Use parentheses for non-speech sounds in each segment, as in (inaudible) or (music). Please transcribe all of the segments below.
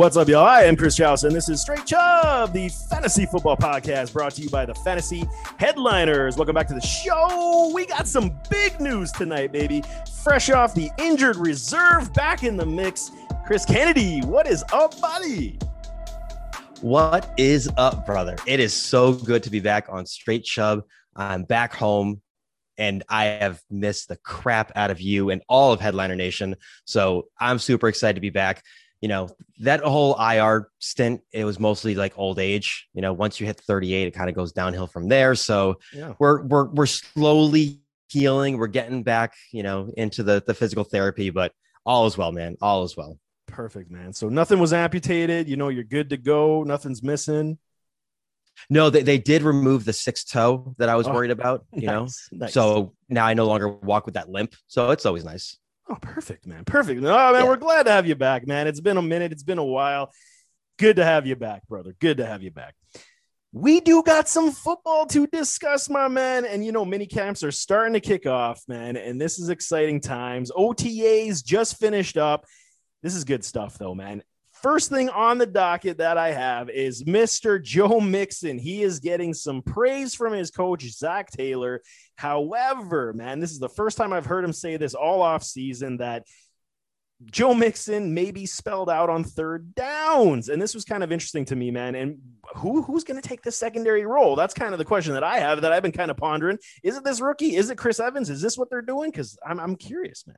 what's up, y'all? I am Chris Chausa, and this is Straight Chubb, the fantasy football podcast brought to you by the Fantasy Headliners. Welcome back to the show. We got some big news tonight, baby. Fresh off the injured reserve, back in the mix. Chris Kennedy, what is up, buddy? What is up, brother? It is so good to be back on Straight Chubb. I'm back home and I have missed the crap out of you and all of Headliner Nation. So I'm super excited to be back. You know, that whole IR stint, it was mostly like old age. You know, once you hit 38, it kind of goes downhill from there. So yeah. we're we're we're slowly healing. We're getting back, you know, into the the physical therapy, but all is well, man. All is well. Perfect, man. So nothing was amputated. You know, you're good to go. Nothing's missing. No, they, they did remove the sixth toe that I was oh, worried about, you (laughs) nice, know? Nice. So now I no longer walk with that limp. So it's always nice. Oh, perfect, man. Perfect. Oh, man, yeah. we're glad to have you back, man. It's been a minute. It's been a while. Good to have you back, brother. Good to have you back. We do got some football to discuss, my man. And you know, mini camps are starting to kick off, man. And this is exciting times. OTAs just finished up. This is good stuff, though, man. First thing on the docket that I have is Mr. Joe Mixon. He is getting some praise from his coach, Zac Taylor. However, man, this is the first time I've heard him say this all off season that Joe Mixon may be spelled out on third downs. And this was kind of interesting to me, man. And who who's going to take the secondary role? That's kind of the question that I have that I've been kind of pondering. Is it this rookie? Is it Chris Evans? Is this what they're doing? Because I'm, I'm curious, man.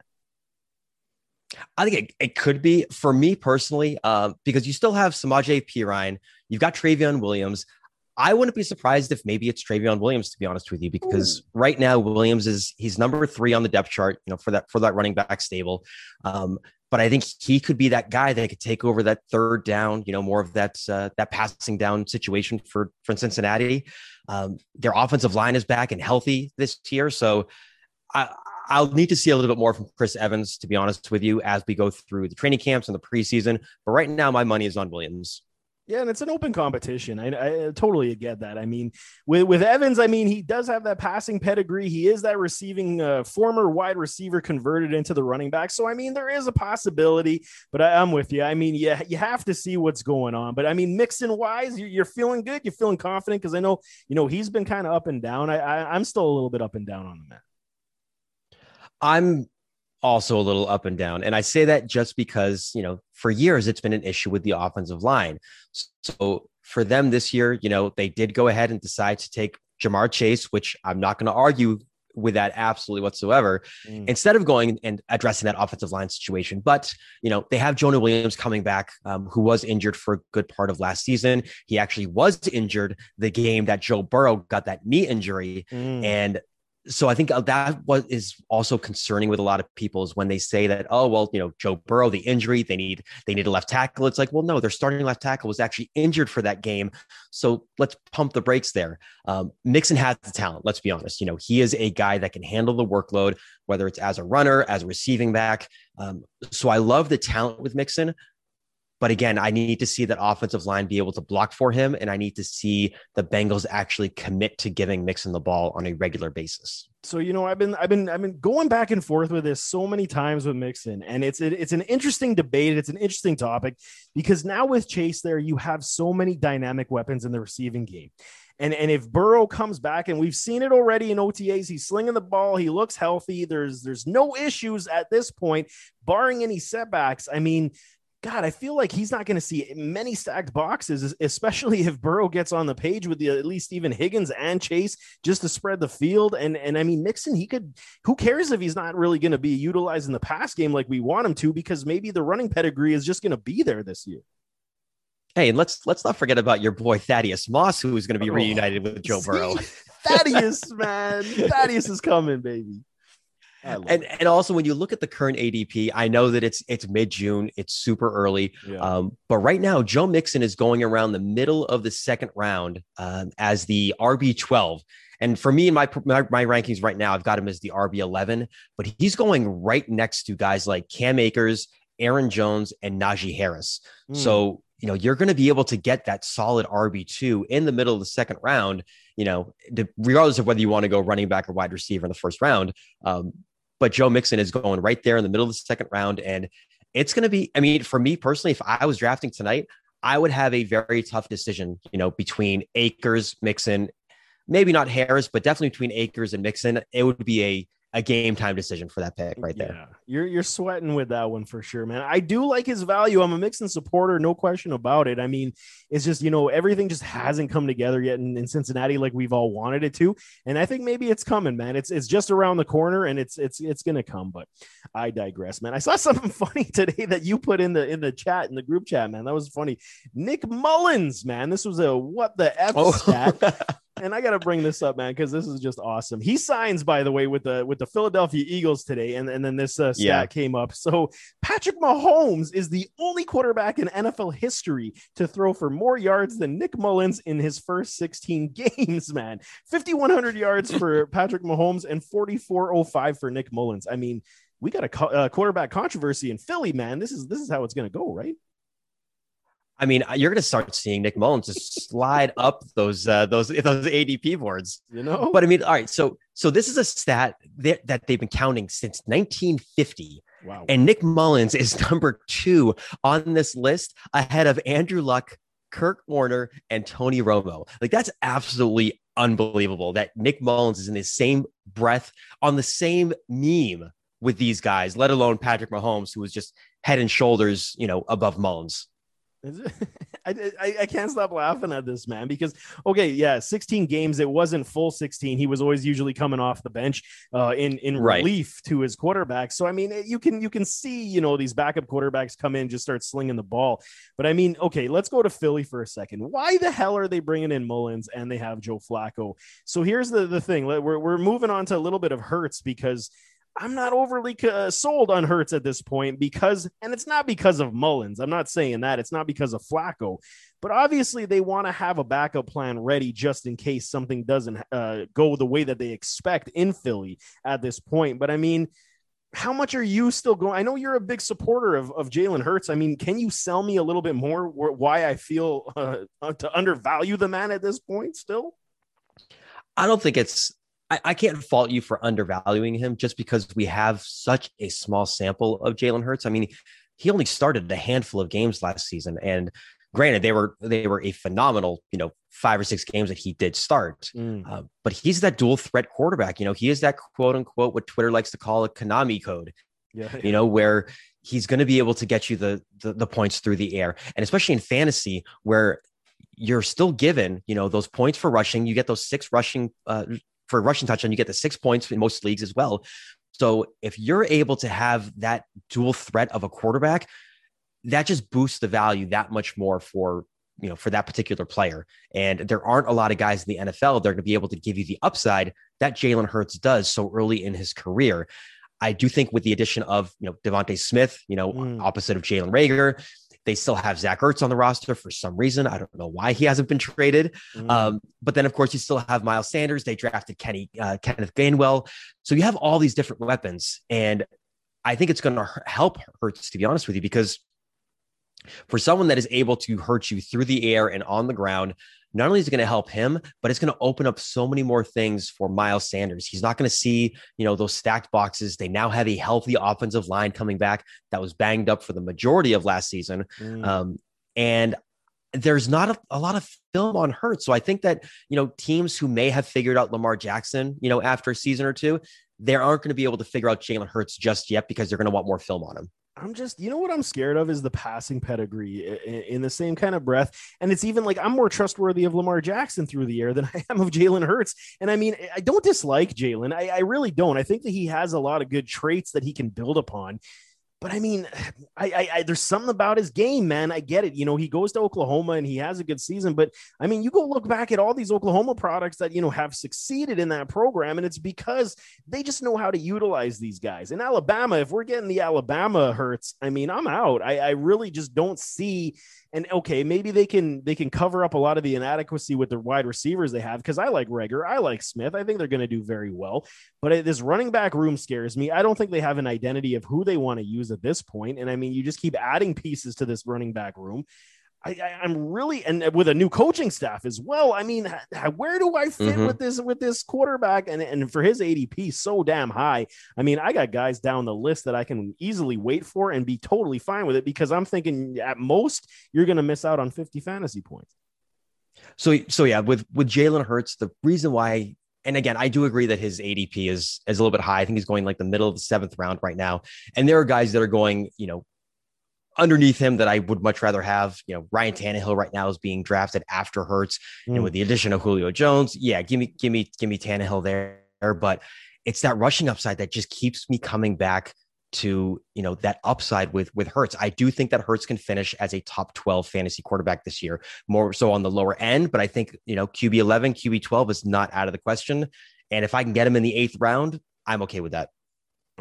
I think it, it could be for me personally, uh, because you still have Samaje Perine, you've got Trayveon Williams. I wouldn't be surprised if maybe it's Trayveon Williams, to be honest with you, because Ooh. right now Williams is he's number three on the depth chart, you know, for that for that running back stable. Um, but I think he could be that guy that could take over that third down, you know, more of that uh, that passing down situation for for Cincinnati. Um, their offensive line is back and healthy this year, so I, I'll need to see a little bit more from Chris Evans, to be honest with you, as we go through the training camps and the preseason. But right now, my money is on Williams. Yeah, and it's an open competition. I, I, totally get that. I mean, with with Evans, I mean, he does have that passing pedigree. He is that receiving uh, former wide receiver converted into the running back. So I mean, there is a possibility. But I, am with you. I mean, yeah, you have to see what's going on. But I mean, Mixon wise, you're, you're feeling good. You're feeling confident because I know you know he's been kind of up and down. I, I I'm still a little bit up and down on the man. I'm also a little up and down. And I say that just because, you know, for years it's been an issue with the offensive line. So for them this year, you know, they did go ahead and decide to take Ja'Marr Chase, which I'm not going to argue with that absolutely whatsoever, mm. instead of going and addressing that offensive line situation. But, you know, they have Jonah Williams coming back, um, who was injured for a good part of last season. He actually was injured the game that Joe Burrow got that knee injury. Mm. And so I think uh, that what is also concerning with a lot of people is when they say that, oh well, you know, Joe Burrow, the injury, they need they need a left tackle. It's like, well, no, their starting left tackle was actually injured for that game, so let's pump the brakes there. Um, Mixon has the talent. Let's be honest. You know, he is a guy that can handle the workload, whether it's as a runner, as a receiving back. Um, so I love the talent with Mixon, but again, I need to see that offensive line be able to block for him, and I need to see the Bengals actually commit to giving Mixon the ball on a regular basis. So you know, I've been I've been I've been going back and forth with this so many times with Mixon, and it's it, it's an interesting debate. It's an interesting topic because now with Chase there, you have so many dynamic weapons in the receiving game. And, and if Burrow comes back, and we've seen it already in OTAs, he's slinging the ball, he looks healthy. There's there's no issues at this point, barring any setbacks. I mean, God, I feel like he's not going to see many stacked boxes, especially if Burrow gets on the page with the at least even Higgins and Chase just to spread the field. And and I mean Mixon, he could. Who cares if he's not really going to be utilized in the pass game like we want him to? Because maybe the running pedigree is just going to be there this year. Hey, and let's let's not forget about your boy Thaddeus Moss, who is going to be oh, reunited with Joe Burrow. Thaddeus, man, Thaddeus is coming, baby and and also when you look at the current ADP, I know that it's it's mid June, it's super early, yeah. um, but right now Joe Mixon is going around the middle of the second round um, as the RB twelve. And for me, in my, my, my rankings right now, I've got him as the RB eleven, but he's going right next to guys like Cam Akers, Aaron Jones, and Najee Harris. Mm. So you know you're going to be able to get that solid RB two in the middle of the second round. You know, regardless of whether you want to go running back or wide receiver in the first round. Um, but Joe Mixon is going right there in the middle of the second round. And it's going to be, I mean, for me personally, if I was drafting tonight, I would have a very tough decision, you know, between Akers, Mixon, maybe not Harris, but definitely between Akers and Mixon. It would be a a game time decision for that pick right there. Yeah, you're you're sweating with that one for sure, man. I do like his value. I'm a Mixon supporter, no question about it. I mean, it's just you know everything just hasn't come together yet in, in Cincinnati like we've all wanted it to, and I think maybe it's coming, man. It's it's just around the corner, and it's it's it's gonna come. But I digress, man. I saw (laughs) something funny today that you put in the in the chat in the group chat, man. That was funny. Nick Mullens, man. This was a what the f oh. stat. (laughs) and I got to bring this up, man, because this is just awesome. He signs, by the way, with the with the Philadelphia Eagles today, and, and then this uh, stat yeah. came up. So Patrick Mahomes is the only quarterback in NFL history to throw for more yards than Nick Mullens in his first 16 (laughs) games. Man, 5100 yards for (laughs) Patrick Mahomes and 4405 for Nick Mullens. I mean, we got a co- uh, quarterback controversy in Philly, man. This is this is how it's going to go, right? I mean, you're going to start seeing Nick Mullens just slide up those uh, those (laughs) those ADP boards, you know. But I mean, all right, so so this is a stat that, that they've been counting since 1950. Wow. And Nick Mullens is (laughs) number two on this list ahead of Andrew Luck, Kurt Warner, and Tony Romo. Like that's absolutely unbelievable that Nick Mullens is in the same breath on the same meme with these guys, let alone Patrick Mahomes, who was just head and shoulders, you know, above Mullens. (laughs) I, I, I can't stop laughing at this man because okay yeah 16 games it wasn't full 16 he was always usually coming off the bench uh, in in right. relief to his quarterback. So I mean you can you can see you know these backup quarterbacks come in just start slinging the ball. But I mean okay let's go to Philly for a second. Why the hell are they bringing in Mullens and they have Joe Flacco? So here's the the thing. We're we're moving on to a little bit of Hurts because I'm not overly uh, sold on Hurts at this point because, and it's not because of Mullens. I'm not saying that. It's not because of Flacco, but obviously they want to have a backup plan ready just in case something doesn't uh, go the way that they expect in Philly at this point. But I mean, how much are you still going? I know you're a big supporter of, of Jalen Hurts. I mean, can you sell me a little bit more why I feel uh, (laughs) to undervalue the man at this point still? I don't think it's I, I, can't fault you for undervaluing him just because we have such a small sample of Jalen Hurts. I mean, he only started a handful of games last season, and granted, they were they were a phenomenal, you know, five or six games that he did start. Mm. Uh, but he's that dual threat quarterback. You know, he is that quote unquote what Twitter likes to call a Konami code. Yeah, yeah. you know, where he's going to be able to get you the, the the points through the air, and especially in fantasy where you're still given, you know, those points for rushing. You get those six rushing uh, for a rushing touchdown, you get the six points in most leagues as well. So if you're able to have that dual threat of a quarterback, that just boosts the value that much more for you know for that particular player. And there aren't a lot of guys in the NFL they're going to be able to give you the upside that Jalen Hurts does so early in his career. I do think with the addition of you know DeVonta Smith, you know, mm. opposite of Jalen Reagor, they still have Zach Ertz on the roster for some reason. I don't know why he hasn't been traded. Mm. Um, but then, of course, you still have Miles Sanders. They drafted Kenny uh, Kenneth Gainwell. So you have all these different weapons, and I think it's going to help Hurts, to be honest with you, because for someone that is able to hurt you through the air and on the ground, not only is it going to help him, but it's going to open up so many more things for Miles Sanders. He's not going to see, you know, those stacked boxes. They now have a healthy offensive line coming back that was banged up for the majority of last season. Mm. Um, and there's not a, a, lot of film on Hurts. So I think that, you know, teams who may have figured out Lamar Jackson, you know, after a season or two, they aren't going to be able to figure out Jalen Hurts just yet because they're going to want more film on him. I'm just, you know what I'm scared of is the passing pedigree in, in, the same kind of breath. And it's even like I'm more trustworthy of Lamar Jackson through the air than (laughs) I am of Jalen Hurts. And I mean, I don't dislike Jalen. I, I really don't. I think that he has a lot of good traits that he can build upon. But I mean, (sighs) I, I, I, there's something about his game, man. I get it. You know, he goes to Oklahoma and he has a good season. But I mean, you go look back at all these Oklahoma products that you know have succeeded in that program, and it's because they just know how to utilize these guys. In Alabama, if we're getting the Alabama Hurts, I mean, I'm out. I, I really just don't see and okay, maybe they can they can cover up a lot of the inadequacy with the wide receivers they have because I like Reagor, I like Smith. I think they're going to do very well. But this running back room scares me. I don't think they have an identity of who they want to use at this point. And I mean, you just keep adding pieces to this running back room. I, am really and with a new coaching staff as well. I mean, where do I fit mm-hmm. with this with this quarterback? And and for his ADP so damn high. I mean, I got guys down the list that I can easily wait for and be totally fine with it because I'm thinking at most you're going to miss out on 50 fantasy points. So so yeah, with with Jalen Hurts, the reason why and again, I do agree that his ADP is is a little bit high. I think he's going like the middle of the seventh round right now. And there are guys that are going, you know, underneath him that I would much rather have. You know, Ryan Tannehill right now is being drafted after Hurts, mm. and with the addition of Julio Jones, yeah, give me, give me, give me Tannehill there. But it's that rushing upside that just keeps me coming back to you know that upside with with Hurts. I do think that Hurts can finish as a top 12 fantasy quarterback this year, more so on the lower end, but I think you know QB 11, QB 12 is not out of the question. And if I can get him in the eighth round, I'm okay with that.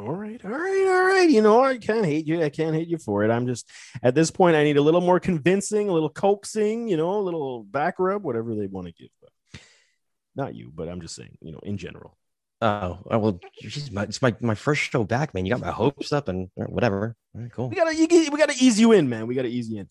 All right, all right, all right. You know, I can't hate you. I can't hate you for it. I'm just at this point, I need a little more convincing, a little coaxing, you know, a little back rub, whatever they want to give. But not you, but I'm just saying, you know, in general. Oh, well, it's my, it's my, my first show back, man. You got my hopes up and whatever. All right, cool. We gotta, we gotta ease you in, man. We gotta ease you in.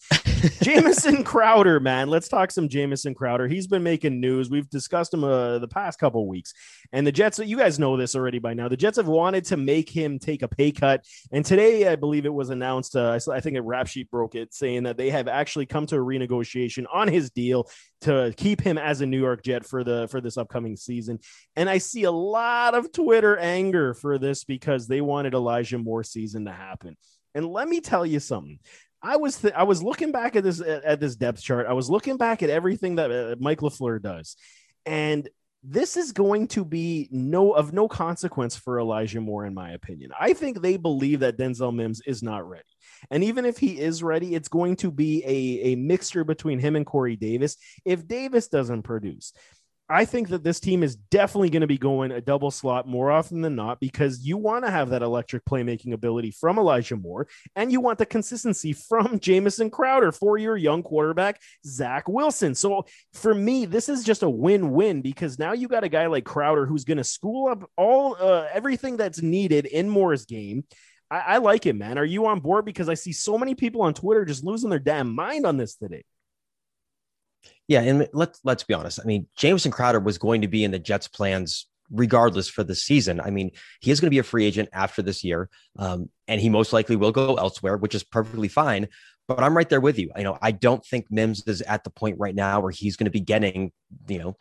(laughs) Jamison Crowder, man. Let's talk some Jamison Crowder. He's been making news. We've discussed him uh, the past couple weeks, and the Jets. You guys know this already by now. The Jets have wanted to make him take a pay cut, and today I believe it was announced. Uh, I think a rap sheet broke it, saying that they have actually come to a renegotiation on his deal to keep him as a New York Jet for the for this upcoming season. And I see a lot of Twitter anger for this because they wanted Elijah Moore season to happen. And let me tell you something. I was th- I was looking back at this at this depth chart. I was looking back at everything that uh, Mike LaFleur does, and this is going to be no of no consequence for Elijah Moore, in my opinion. I think they believe that Denzel Mims is not ready, and even if he is ready, it's going to be a a mixture between him and Corey Davis. If Davis doesn't produce, I think that this team is definitely going to be going a double slot more often than not because you want to have that electric playmaking ability from Elijah Moore and you want the consistency from Jamison Crowder for your young quarterback, Zach Wilson. So for me, this is just a win win because now you got a guy like Crowder who's going to school up all uh, everything that's needed in Moore's game. I, I like it, man. Are you on board? Because I see so many people on Twitter just losing their damn mind on this today. Yeah, and let's let's be honest. I mean, Jamison Crowder was going to be in the Jets' plans regardless for the season. I mean, he is going to be a free agent after this year, um, and he most likely will go elsewhere, which is perfectly fine. But I'm right there with you. You know, I don't think Mims is at the point right now where he's going to be getting, you know,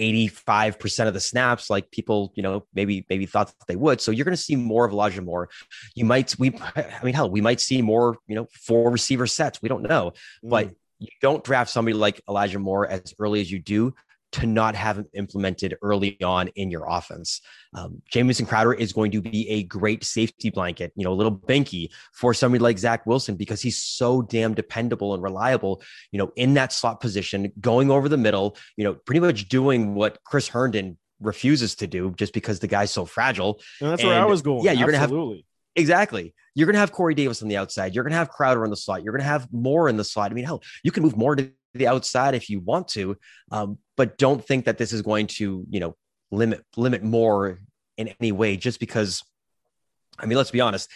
85% of the snaps like people, you know, maybe maybe thought that they would. So you're going to see more of Elijah Moore. You might we (laughs) I mean hell, we might see more, you know, four receiver sets. We don't know. Mm. But you don't draft somebody like Elijah Moore as early as you do to not have him implemented early on in your offense. Um, Jamison Crowder is going to be a great safety blanket, you know, a little banky for somebody like Zach Wilson because he's so damn dependable and reliable, you know, in that slot position, going over the middle, you know, pretty much doing what Chris Herndon refuses to do just because the guy's so fragile. And that's and, where I was going. Yeah, you're going to have Exactly. You're going to have Corey Davis on the outside. You're going to have Crowder on the slot. You're going to have Moore in the slot. I mean, hell, you can move Moore to the outside if you want to, um, but don't think that this is going to, you know, limit limit Moore in any way. Just because, I mean, let's be honest.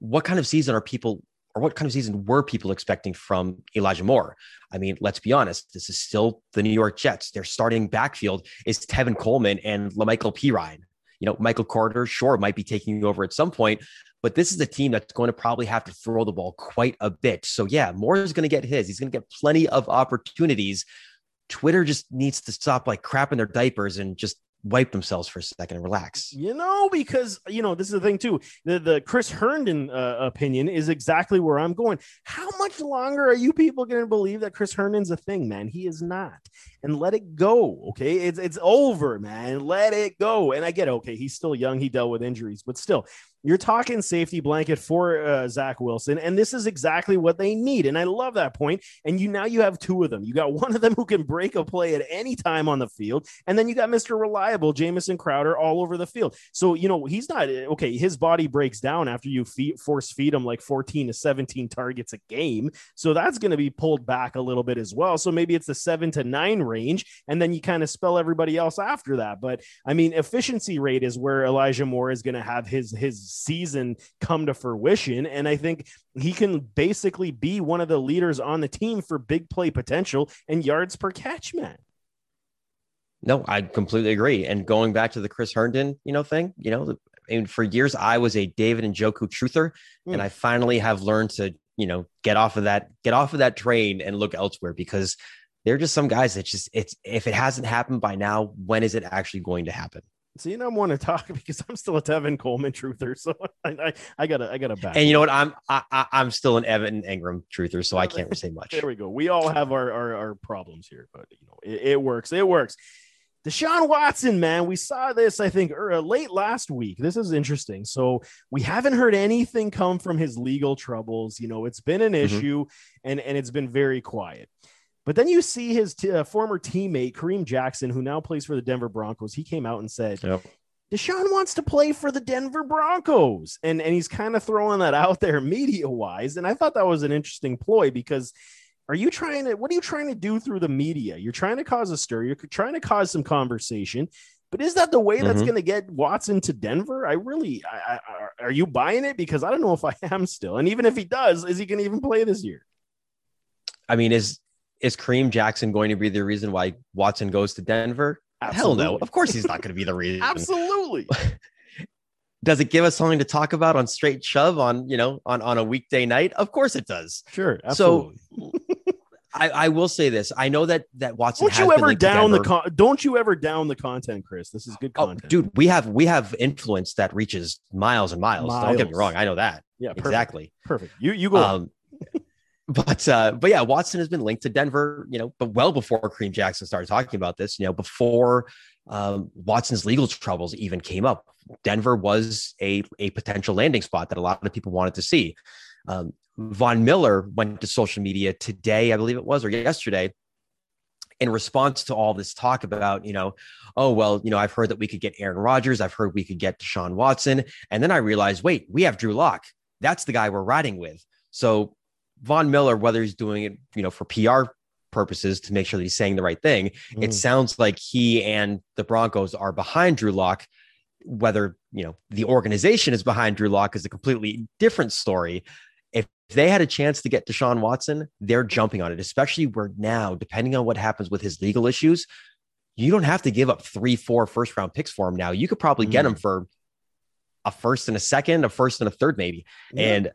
What kind of season are people, or what kind of season were people expecting from Elijah Moore? I mean, let's be honest. This is still the New York Jets. Their starting backfield is Tevin Coleman and La'Mical Perine you know, Michael Carter, sure, might be taking over at some point, but this is a team that's going to probably have to throw the ball quite a bit. So, yeah, Moore is going to get his. He's going to get plenty of opportunities. Twitter just needs to stop like crapping their diapers and just wipe themselves for a second and relax. You know, because you know this is the thing too. The the Chris Herndon uh, opinion is exactly where I'm going. How much longer are you people going to believe that Chris Herndon's a thing, man? He is not. And let it go. Okay, it's it's over, man. Let it go. And I get okay. He's still young. He dealt with injuries, but still, you're talking safety blanket for uh, Zach Wilson, and this is exactly what they need. And I love that point. And you now you have two of them. You got (laughs) one of them who can break a play at any time on the field, and then you got Mr. Reliable Jamison Crowder all over the field. So you know he's not okay. His body breaks down after you feed, force feed him like 14 to 17 targets a game. So that's going to be pulled back a little bit as well. So maybe it's a seven to nine range, and then you kind of spell everybody else after that. But I mean, efficiency rate is where Elijah Moore is going to have his his season come to fruition, and I think he can basically be one of the leaders on the team for big play potential and yards per catch, man. No, I completely agree. And going back to the Chris Herndon, you know, thing, you know, I mean, for years I was a David Njoku truther, mm. and. I finally have learned to, you know, get off of that, get off of that train and look elsewhere because they're just some guys that just it's if it hasn't happened by now, when is it actually going to happen? See, and I want to talk (laughs) because I'm still a Tevin Coleman truther, so (laughs) I, I, I gotta I gotta back. And you know what? I'm I, I'm still an Evan Engram truther, so I can't (laughs) say much. there we go. We all have our our, our problems here, but you know it, it works. It works. Deshaun Watson, man, we saw this, I think, er, late last week. This is interesting. So we haven't heard anything come from his legal troubles. You know, it's been an mm-hmm. issue and, and it's been very quiet. But then you see his t- uh, former teammate, Kareem Jackson, who now plays for the Denver Broncos. He came out and said, yep. Deshaun wants to play for the Denver Broncos. And, and he's kind of throwing that out there media wise. And I thought that was an interesting ploy because – are you trying to what are you trying to do through the media you're trying to cause a stir you're trying to cause some conversation but is that the way that's mm-hmm. going to get watson to denver i really I, I, are you buying it because i don't know if i am still and even if he does is he going to even play this year i mean is is Kareem Jackson going to be the reason why Watson goes to Denver? Absolutely. Hell no. Of course he's not going to be the reason. (laughs) (laughs) Absolutely. does it give us something to talk about on straight shove on you know on on a weekday night of course it does sure absolutely. so (laughs) I, I will say this i know that that watson don't you ever down the con- don't you ever down the content chris this is good oh, content oh, dude we have we have influence that reaches miles and miles, miles. don't get me wrong i know that yeah perfect. exactly perfect you you go um, but uh, but yeah, Watson has been linked to Denver, you know, but well before Kareem Jackson started talking about this, you know, before um, Watson's legal troubles even came up. Denver was a, a potential landing spot that a lot of people wanted to see. Um, Von Miller went to social media today, I believe it was, or yesterday, in response to all this talk about, you know, oh, well, you know, I've heard that we could get Aaron Rodgers. I've heard we could get Deshaun Watson. And then I realized, wait, we have Drew Lock. That's the guy we're riding with. So Von Miller, whether he's doing it, you know, for PR purposes to make sure that he's saying the right thing. Mm. It sounds like he and the Broncos are behind Drew Lock. Whether you know the organization is behind Drew Lock is a completely different story. If they had a chance to get Deshaun Watson, they're jumping on it, especially where now, depending on what happens with his legal issues, you don't have to give up three, four first round picks for him now. You could probably mm. get him for a first and a second, a first and a third, maybe. Yeah. And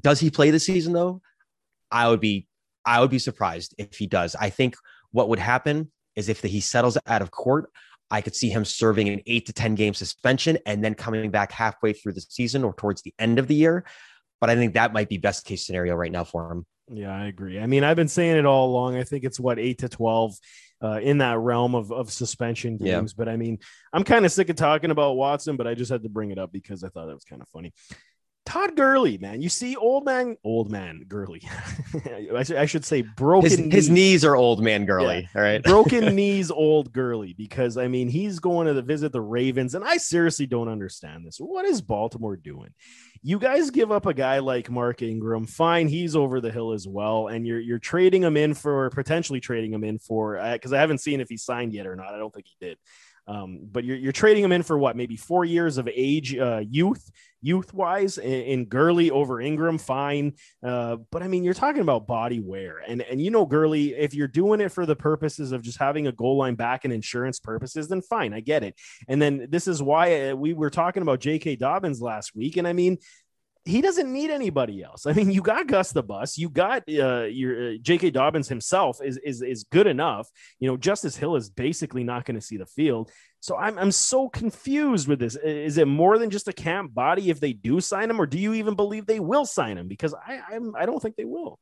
does he play the season though? I would be I would be surprised if he does. I think what would happen is if the, he settles out of court, I could see him serving an eight to 10 game suspension and then coming back halfway through the season or towards the end of the year. But I think that might be best case scenario right now for him. Yeah, I agree. I mean, I've been saying it all along. I think it's what eight to 12 uh, in that realm of, of suspension games. Yeah. But I mean, I'm kind of sick of talking about Watson, but I just had to bring it up because I thought it was kind of funny. Todd Gurley, man. You see, old man, old man Gurley. (laughs) I, should say broken. His, knees. his knees are old man Gurley. Yeah. All right, broken (laughs) knees, old Gurley. Because I mean, he's going to the visit the Ravens, and I seriously don't understand this. What is Baltimore doing? You guys give up a guy like Mark Ingram. Fine, he's over the hill as well, and you're you're trading him in for potentially trading him in for because uh, I haven't seen if he signed yet or not. I don't think he did. Um, but you're, you're trading him in for what, maybe four years of age, uh, youth, youth wise, in, in Gurley over Ingram, fine. Uh, but I mean, you're talking about body wear, and and you know, Gurley, if you're doing it for the purposes of just having a goal line back and insurance purposes, then fine, I get it. And then this is why uh, we were talking about J.K. Dobbins last week, and I mean, he doesn't need anybody else. I mean, you got Gus the Bus, you got uh, your uh, J.K. Dobbins himself is is is good enough. You know, Justice Hill is basically not going to see the field. So I'm I'm so confused with this. Is it more than just a camp body if they do sign him, or do you even believe they will sign him? Because I I'm I don't think they will.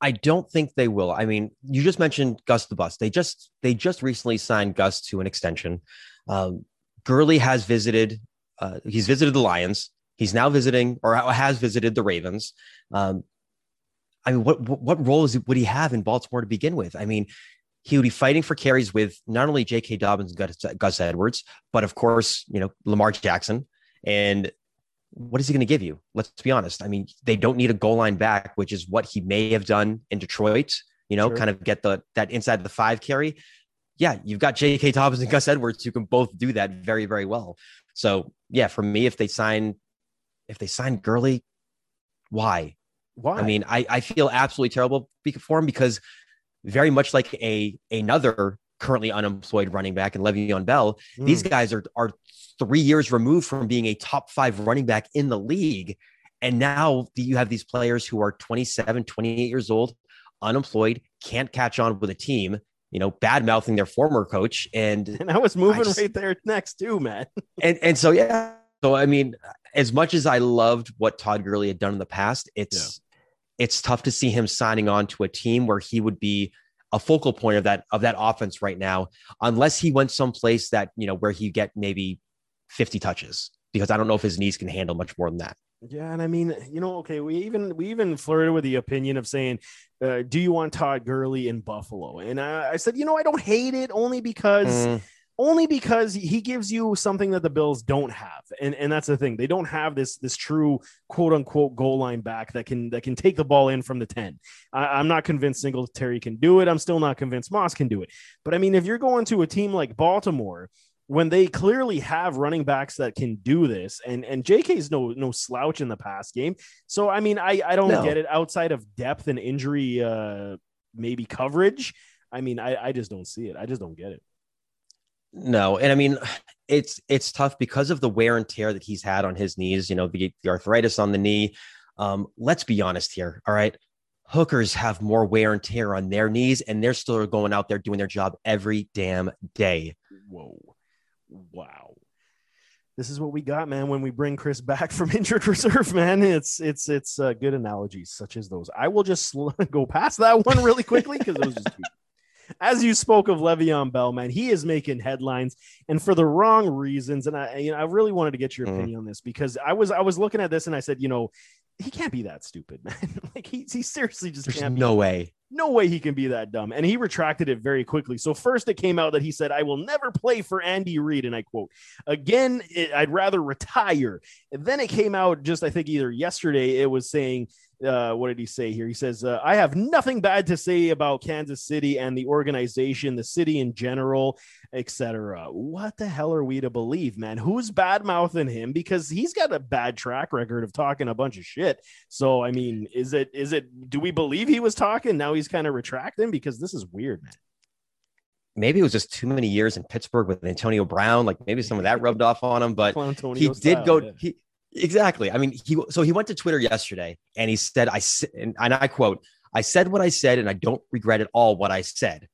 I don't think they will. I mean, you just mentioned Gus the Bus. They just they just recently signed Gus to an extension. Um, Gurley has visited uh, he's visited the Lions. He's now visiting or has visited the Ravens. Um, I mean, what what role is would he have in Baltimore to begin with? I mean, he would be fighting for carries with not only J.K. Dobbins and Gus, Edwards, but of course, you know, Lamar Jackson. And what is he going to give you? Let's be honest. I mean, they don't need a goal line back, which is what he may have done in Detroit you know, Sure. kind of get the that inside the five carry. Yeah, you've got J.K. Dobbins and Gus Edwards who can both do that very, very well. So yeah, for me, if they sign, if they sign Gurley, why? Why? I mean, I, I feel absolutely terrible for him because very much like a another currently unemployed running back and Le'Veon Bell, Mm. these guys are are three years removed from being a top five running back in the league. And now you have these players who are 27, 28 years old, unemployed, can't catch on with a team, you know, bad mouthing their former coach. And and (laughs) I was moving just- right there next too, man. (laughs) and and so yeah. So I mean, as much as I loved what Todd Gurley had done in the past, it's it's tough to see him signing on to a team where he would be a focal point of that of that offense right now, unless he went someplace that you know where he get maybe 50 touches. Because I don't know if his knees can handle much more than that. Yeah, and I mean, you know, okay, we even we even flirted with the opinion of saying, uh, "Do you want Todd Gurley in Buffalo?" And I, I said, you know, I don't hate it only because Mm, only because he gives you something that the Bills don't have, and and that's the thing. They don't have this this true quote unquote goal line back that can that can take the ball in from the ten. I, I'm not convinced Singletary can do it. I'm still not convinced Moss can do it. But I mean, if you're going to a team like Baltimore. When they clearly have running backs that can do this, and and JK's no no slouch in the pass game, so I mean I I don't No. get it outside of depth and injury, uh maybe coverage. I mean I I just don't see it. I just don't get it. no, and I mean, it's it's tough because of the wear and tear that he's had on his knees. You know, the, the arthritis on the knee. Um, let's be honest here. All right, hookers have more wear and tear on their knees, and they're still going out there doing their job every damn day. Whoa. Wow. This is what we got, man, when we bring Chris back (laughs) from injured reserve, man. It's it's it's uh, good analogies such as those. I will just sl- (laughs) go past that one really quickly because it was just. (laughs) As you spoke of Le'Veon Bell, man, he is making headlines and for the wrong reasons. And I, you know, I really wanted to get your Mm. opinion on this because I was I was looking at this and I said, you know, he can't be that stupid, man. like he, he seriously just There's can't be no way. No way he can be that dumb. And he retracted it very quickly. So first it came out that he said, I will never play for Andy Reid. And I quote, again, it, I'd rather retire. And then it came out just, I think either yesterday, it was saying, uh, what did he say here? He says, uh, I have nothing bad to say about Kansas City and the organization, the city in general, etc. What the hell are we to believe, man? Who's bad mouthing him? Because he's got a bad track record of talking a bunch of shit. So I mean, is it is it do we believe he was talking? Now he's kind of retracting because this is weird, man. Maybe it was just too many years in Pittsburgh with Antonio Brown. Like maybe some of that rubbed off on him, but he did style, go yeah. he exactly. I mean he so he went to twitter yesterday and he said "I and, and i quote i said what i said and i don't regret at all what i said.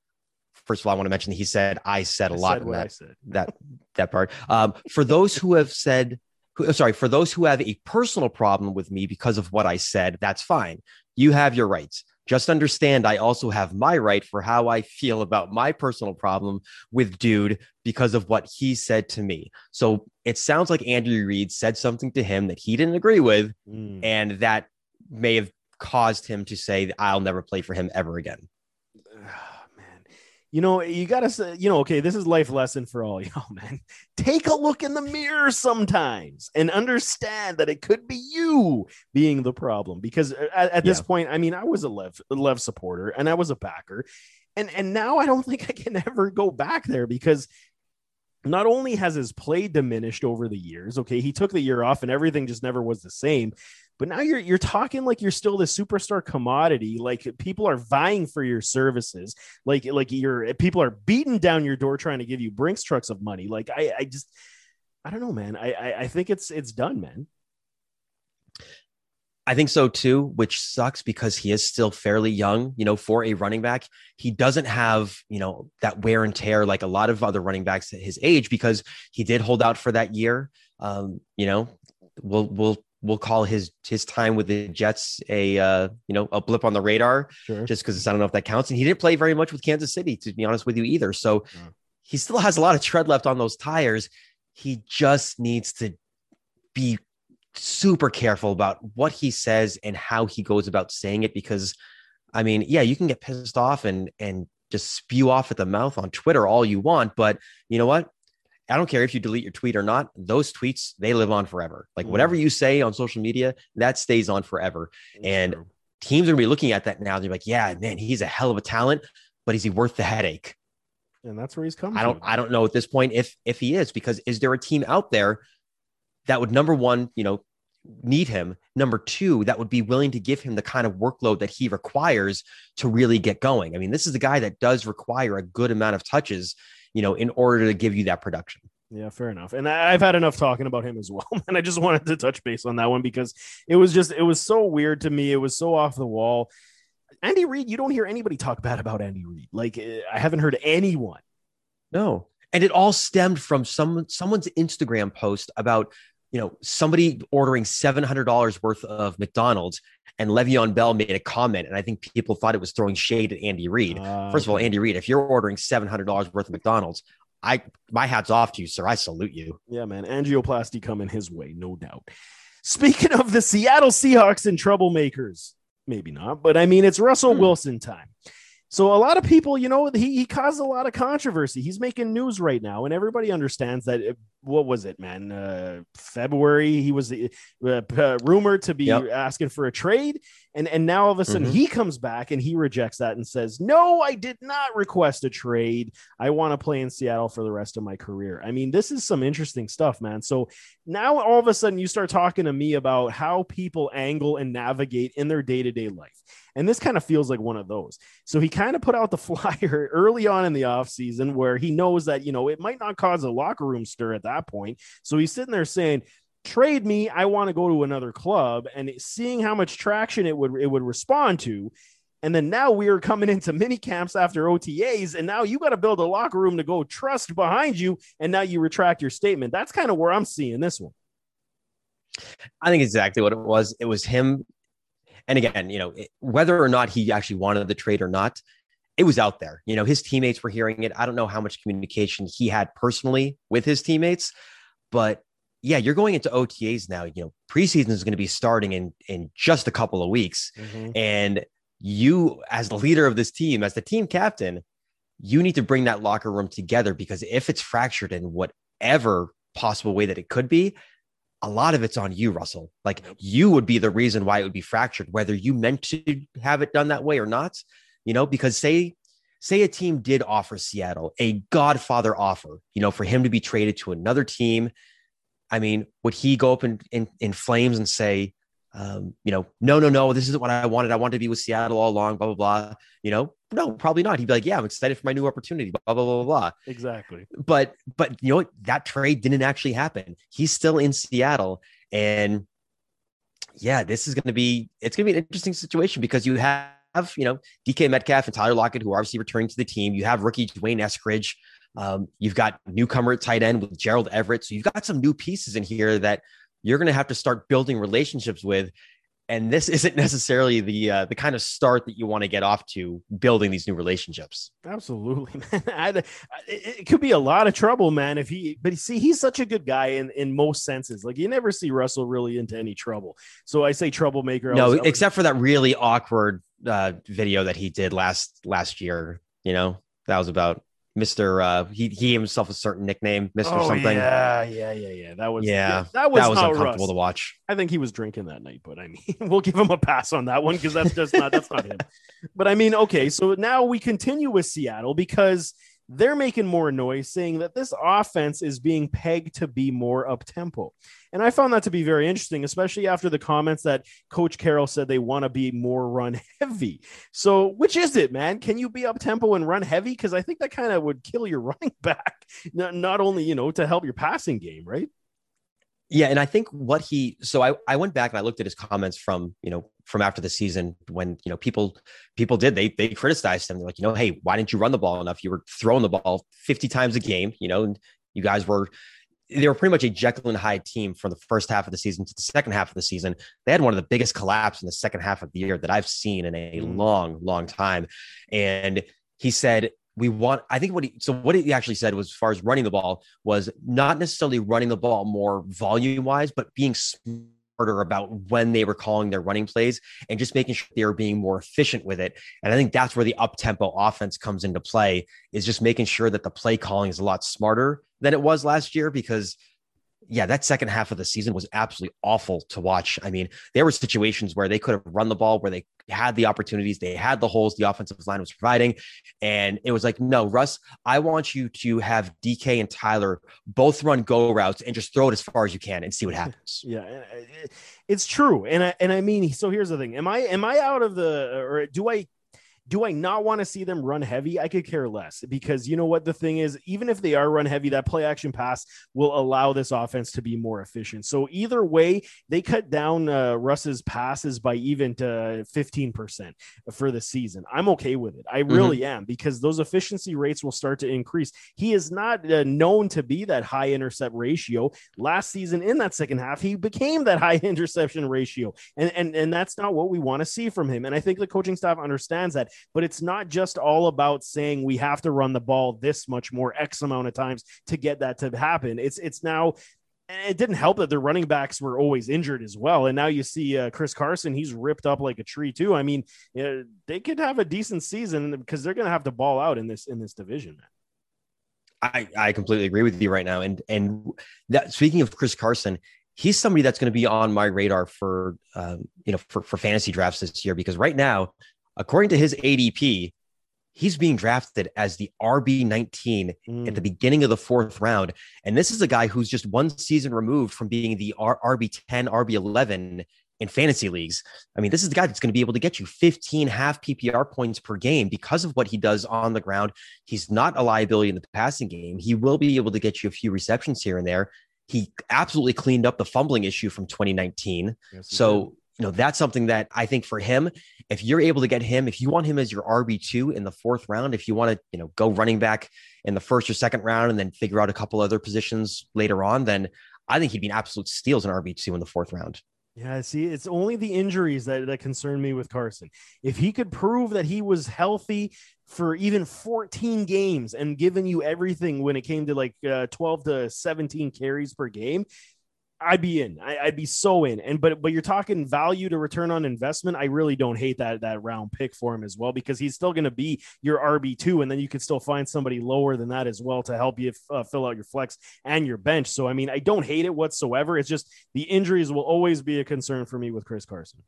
First of all i want to mention that he said i said a I lot said in what I that (laughs) that that part. Um for those who have said who, sorry for those who have a personal problem with me because of what i said that's fine. You have your rights just understand i also have my right for how i feel about my personal problem with dude because of what he said to me so it sounds like Andrew Reid said something to him that he didn't agree with, Mm. and that may have caused him to say, I'll never play for him ever again. You know, you gotta say, you know, okay, this is life lesson for all (laughs) y'all, man. Take a look in the mirror sometimes and understand that it could be you being the problem. Because uh, at, at this Yeah. point, I mean, I was a Lev, Lev supporter and I was a backer, and and now I don't (laughs) think I can ever go back there because not only has his play diminished over the years, okay, he took the year off and everything just never was the same. But now you're you're talking like you're still the superstar commodity. Like people are vying for your services. Like like you're people are beating down your door trying to give you Brinks trucks of money. Like I I just I don't know, man. I I, I think it's it's done, man. I think so too, which sucks because he is still fairly young, you know, for a running back. He doesn't have, you know, that wear and tear like a lot of other running backs at his age because he did hold out for that year. Um, you know, we'll we'll we'll call his his time with the Jets a uh, you know, a blip on the radar. Sure. just because I don't know if that counts. And he didn't play very much with Kansas City, to be honest with you, either. So Yeah. he still has a lot of tread left on those tires. He just needs to be super careful about what he says and how he goes about saying it. Because, I mean, yeah, you can get pissed off and and just spew off at the mouth on Twitter all you want, but you know what? I don't care if you delete your tweet or not. Those tweets they live on forever. Like Mm. whatever you say on social media, that stays on forever. And- True. teams are gonna be looking at that now. They're like, yeah, man, he's a hell of a talent, but is he worth the headache? And that's where he's coming. I don't I don't know at this point if if he is because is there a team out there that would number one, you know, need him. Number two, that would be willing to give him the kind of workload that he requires to really get going. I mean, this is a guy that does require a good amount of touches, you know, in order to give you that production. Yeah, fair enough. And I've had enough talking about him as well. (laughs) And I just wanted to touch base on that one because it was just, it was so weird to me. It was so off the wall. Andy Reid, you don't hear anybody talk bad about Andy Reid. Like, eh, I haven't heard anyone. No. And it all stemmed from some someone's Instagram post about you know, somebody ordering $700 worth of McDonald's and Le'Veon Bell made a comment. And I think people thought it was throwing shade at Andy Reid. Uh, First of all, Andy Reid, if you're ordering $700 worth of McDonald's, I, my hat's off to you, sir. I salute you. Yeah, man. Angioplasty coming his way, no doubt. Speaking of the Seattle Seahawks and troublemakers, maybe not, but I mean, it's Russell hmm. Wilson time. So a lot of people, you know, he, he caused a lot of controversy. He's making news right now, and everybody understands that. What was it, man? Uh, February, he was uh, uh, rumored to be yep. asking for a trade, and and now all of a sudden mm-hmm. he comes back and he rejects that and says, "No, I did not request a trade. I want to play in Seattle for the rest of my career." I mean, this is some interesting stuff, man. So now all of a sudden you start talking to me about how people angle and navigate in their day to day life. And this kind of feels like one of those. So he kind of put out the (laughs) flyer early on in the offseason where he knows that, you know, it might not cause a locker room stir at that point. So he's sitting there saying, trade me. I want to go to another club. And seeing how much traction it would, it would respond to. And then now we are coming into mini camps after OTAs, and now you got to build a locker room to go trust behind you. And now you retract your statement. That's kind of where I'm seeing this one. I think exactly what it was. It was him and again, you know, whether or not he actually wanted the trade or not, it was out there. You know, his teammates were hearing it. I don't know how much communication he had personally with his teammates, but yeah, you're going into OTAs now. You know, preseason is going to be starting in in just a couple of weeks, mm-hmm. and you, as the leader of this team, as the team captain, you need to bring that locker room together because if it's fractured in whatever possible way that it could be, a lot of it's on you, Russell. Like you would be the reason why it would be fractured, whether you meant to have it done that way or not. You know, because say say a team did offer Seattle a Godfather offer, you know, for him to be traded to another team. I mean, would he go up in in, in flames and say, um, you know, no, no, no, this isn't what I wanted. I wanted to be with Seattle all along, blah, blah, blah. You know, no, probably not. He'd be like, yeah, I'm excited for my new opportunity, blah, blah, blah, blah, blah. Exactly. But, but, you know, that trade didn't actually happen. He's still in Seattle. And yeah, this is going to be, it's going to be an interesting situation because you have, you know, DK Metcalf and Tyler Lockett, who are obviously returning to the team. You have rookie D'Wayne Eskridge. Um, you've got newcomer at tight end with Gerald Everett. So you've got some new pieces in here that you're going to have to start building relationships with and this (laughs) isn't necessarily the uh, the kind of start that you want to get off to building these new relationships. Absolutely, (laughs) man. I, it could be a lot of trouble, man. If he, but see, he's such a good guy in in most senses. Like you never see Russell really into any trouble. So I say troublemaker. No, was, except for that really awkward uh, video that he did last last year. You know, that was about Mr. Uh, he he himself a certain nickname, Mr. Oh, something. Yeah, yeah, yeah, yeah. That was yeah, yeah that was, that was uncomfortable Russ. to watch. I think he was drinking that night, but I mean, (laughs) we'll give him a pass on that one because that's just not that's not him. (laughs) But I mean, okay, so now we continue with Seattle because they're making more noise saying that this offense is being pegged to be more up tempo. And I found that to be very interesting, especially after the comments that Coach Carroll said they want to be more run heavy. So, which is it, man? Can you be up tempo and run heavy? Because I think that kind of would kill your (laughs) running back, not, only, you know, to help your passing game, right? Yeah, and I think what he so I I went back and I looked at his comments from you know from after the season when you know people people did they they criticized him. They're like you know hey why didn't you run the ball enough? You were throwing the ball fifty times a game. You know and you guys were they were pretty much a Jekyll and Hyde team from the first half of the season to the second half of the season. They had one of the biggest collapse in the second half of the year that I've seen in a mm. long long time. And he said we want i think what he so what he actually said was as far as running the ball was not necessarily running the ball more volume wise but being smarter about when they were calling their running plays and just making sure they were being more efficient with it. And i think that's where the up tempo offense comes into play is just making sure that the play calling is a lot smarter than it was last year because yeah, that second half of the season was absolutely awful to watch. I mean, there were situations where they could have run the ball, where they had the opportunities, they had the holes the offensive line was providing. And it was like, no, Russ, I want you to have DK and Tyler both run go routes and just throw it as far as you can and see what (laughs) happens. yeah, uh, it's true. And I, and I mean, so here's the thing. Am I, am I out of the, or do I do I not want to see them run heavy? I could care less because you know what the thing is, even if they are run heavy, that play action pass will allow this offense to be more efficient. So either way, they cut down uh, Russ's passes by even to 15% for the season. I'm okay with it. I mm-hmm. really mm-hmm. am because those efficiency rates will start to increase. He is not uh, known to be that high intercept ratio. Last season in that second half, he became that (laughs) high interception ratio. And and and that's not what we want to see from him. And I think the coaching staff understands that but it's not just all about saying we have to run the ball this much more X amount of times to get that to happen. It's it's now it didn't help that their running backs were always injured as well. And now you see uh, Chris Carson, he's ripped up like a tree too. I mean, uh, they could have a decent season because they're going to have to ball out in this in this division. man. I, I completely agree with you right now. And and that speaking of Chris Carson, he's somebody that's going to be on my radar for um, you know for, for fantasy drafts this year because right now according to his ADP, he's being drafted as the RB19 mm. at the mm. beginning of the fourth round. And this is a guy who's just one season removed from being the R- RB10, RB11 in fantasy leagues. I mean, this is the guy that's going to be able to get you 15 half PPR points per game because of what he does on the ground. He's not a liability in the passing game. He will be able to get you a few receptions here and there. He absolutely cleaned up the fumbling issue from 2019. Yes, so, you know, that's something that I think for him, if you're able to get him, if you want him as your RB2 in the fourth round, if you want to, you know, go running back in the first or second round and then figure out a couple other positions later on, then I think he'd be an absolute steal as an RB2 in the fourth round. Yeah, see, it's only the injuries that, that concern me with Carson. If he could prove that he was healthy for even 14 games and given you everything when it came to like uh, 12 to 17 carries per game, I'd be in. I, would be so in. And but but you're talking value to return on investment. I really don't hate that that round pick for him as well because he's still going to be your RB two, and then you can still find somebody lower than that as well to help you uh, fill out your flex and your bench. So I mean, I don't hate it whatsoever. It's just the injuries will always be a concern for me with Chris Carson.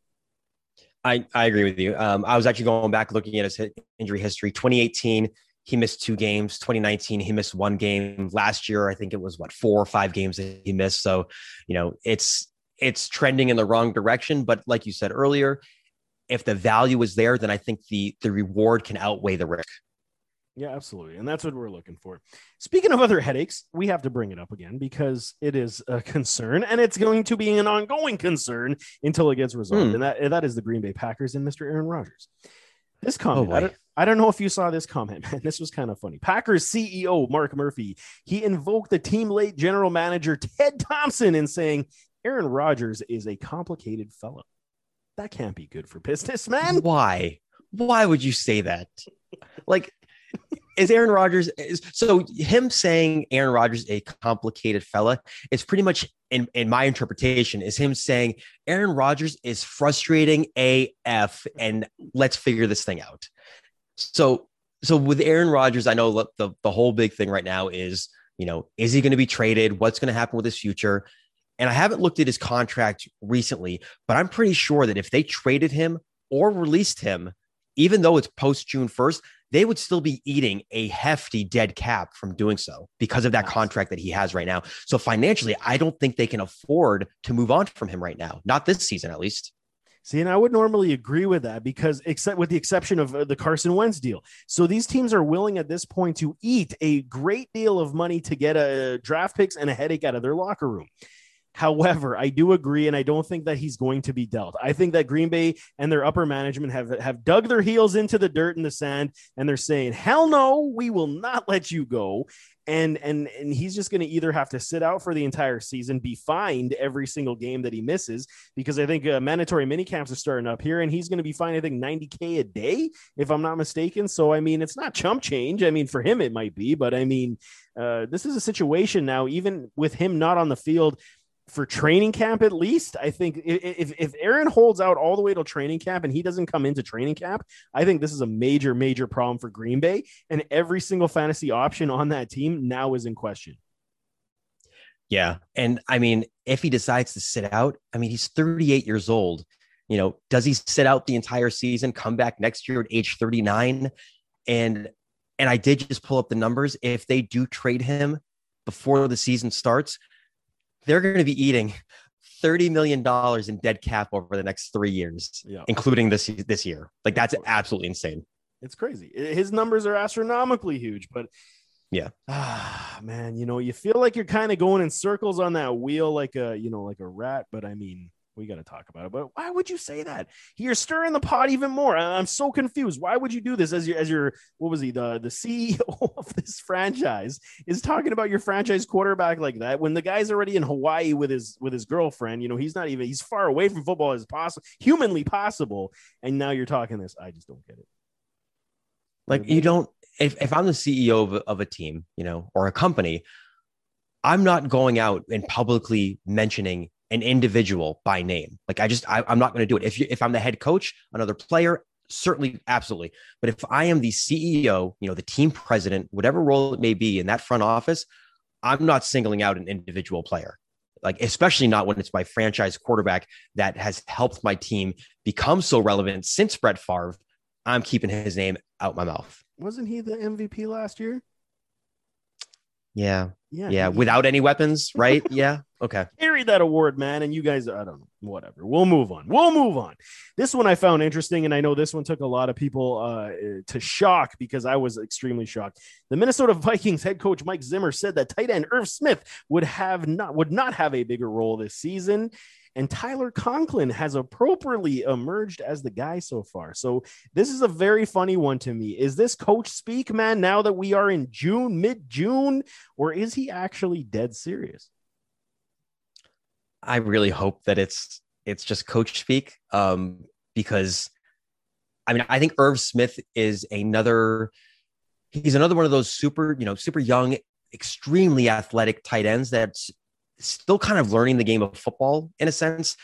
I, I agree with you. Um, I was actually going back looking at his injury history. 2018, he missed two games. 2019 he missed one game. Last year i think it was what four or five games that he missed. So you know it's it's trending in the wrong direction. But like you said earlier if the value is there then i think the the reward can outweigh the risk. Yeah absolutely. And that's what we're looking for. Speaking of other headaches we have to bring it up again because it is a (laughs) concern and it's going to be an ongoing concern until it gets resolved. Mm. and that that is the green bay packers and mr aaron rodgers this oh, comment, oh I, don't, I don't know if you saw this comment, (laughs) man. This was kind of funny. Packers CEO Mark Murphy, he invoked the team late general manager Ted Thompson in saying Aaron Rodgers is a complicated fellow. That can't be good for business, man. Why? Why would you say that? Like is Aaron Rodgers is so him saying Aaron Rodgers a complicated fella is pretty much in, in my interpretation is him saying Aaron Rodgers is frustrating AF and let's figure this thing out. So so with Aaron Rodgers, I know the the whole big thing right now is, you know, is he going to be traded? What's going to happen with his future? And I haven't looked at his contract recently, but I'm pretty sure that if they traded him or released him, even though it's post June 1st, they would still be eating a hefty dead cap from doing so because of that contract that he has right now. So financially, I don't think they can afford to move on from him right now, not this season at least. See, and I would normally agree with that because, except with the exception of uh, the Carson Wentz deal. So these teams are willing at this point to eat a great deal of money to get a draft picks and a headache out of their locker room. However, I do agree, and I don't think that he's going to be dealt. I think that Green Bay and their upper management have, have dug their heels into the dirt and the sand, and they're saying, "Hell no, we will not let you go." And and and he's just going to either have to sit out for the entire season, be fined every single game that he misses, because I think uh, mandatory mini camps are starting up here, and he's going to be fined, I think, 90k a day, if I'm not mistaken. So I mean, it's not chump change. I mean, for him it might be, but I mean, uh, this is a situation now, even with him not on the field for training camp at least i think if, if aaron holds out all the way till training camp and he doesn't come into training camp i think this is a major major problem for green bay and every single fantasy option on that team now is in question Yeah. And I mean, if he decides to sit out, I mean, he's 38 years old. You know, does he sit out the entire season, come back next year at age 39? And and I did just pull up the numbers. If they do trade him before the season starts, they're going to be eating $30 million in dead cap over the next three years, yeah. including this this year. Like that's absolutely insane. It's crazy. His numbers are astronomically huge, but yeah. Ah, (sighs) man, you know, you feel like you're kind of going in circles on that wheel like a, you know, like a rat, but I mean, we got to talk about it. But why would you say that? You're stirring the pot even more. I'm so confused. Why would you do this as your as your what was he the the CEO (laughs) of this franchise is talking about your franchise quarterback like that when the guy's already in Hawaii with his with his girlfriend. You know he's not even he's far away from football as possible humanly possible, and now you're talking this. I just don't get it. Like you don't if, if I'm the CEO of, of a team, you know, or a company, I'm not going out and publicly mentioning an individual by name. Like I just, I, am not going to do it. If you, if I'm the head coach, another player, certainly, absolutely. But if I am the CEO, you know, the team president, whatever role it may be in that front office, I'm not singling out an individual player. Like, especially not when it's my franchise quarterback that has helped my team become so relevant since Brett Favre. I'm keeping his name out my mouth wasn't he the MVP last year? Yeah. Yeah. Yeah. Without any weapons, right? (laughs) yeah. Okay. Carry that award, man. And you guys, I don't know, whatever. We'll move on. We'll move on. This one I found interesting. And I know this one took a lot of people uh, to shock because I was extremely shocked. The Minnesota (laughs) Vikings head coach Mike Zimmer said that tight end Irv Smith would have not would not have a bigger role this season and Tyler Conklin has appropriately emerged as the guy so far. So this is a very funny one to me. Is this coach speak, man, now that we are in June, mid June, or is he actually dead serious? I really hope that it's it's just coach speak um, because I mean I think Irv Smith is another he's another one of those super you know super young extremely athletic tight ends that's still kind of learning the game of football in a sense.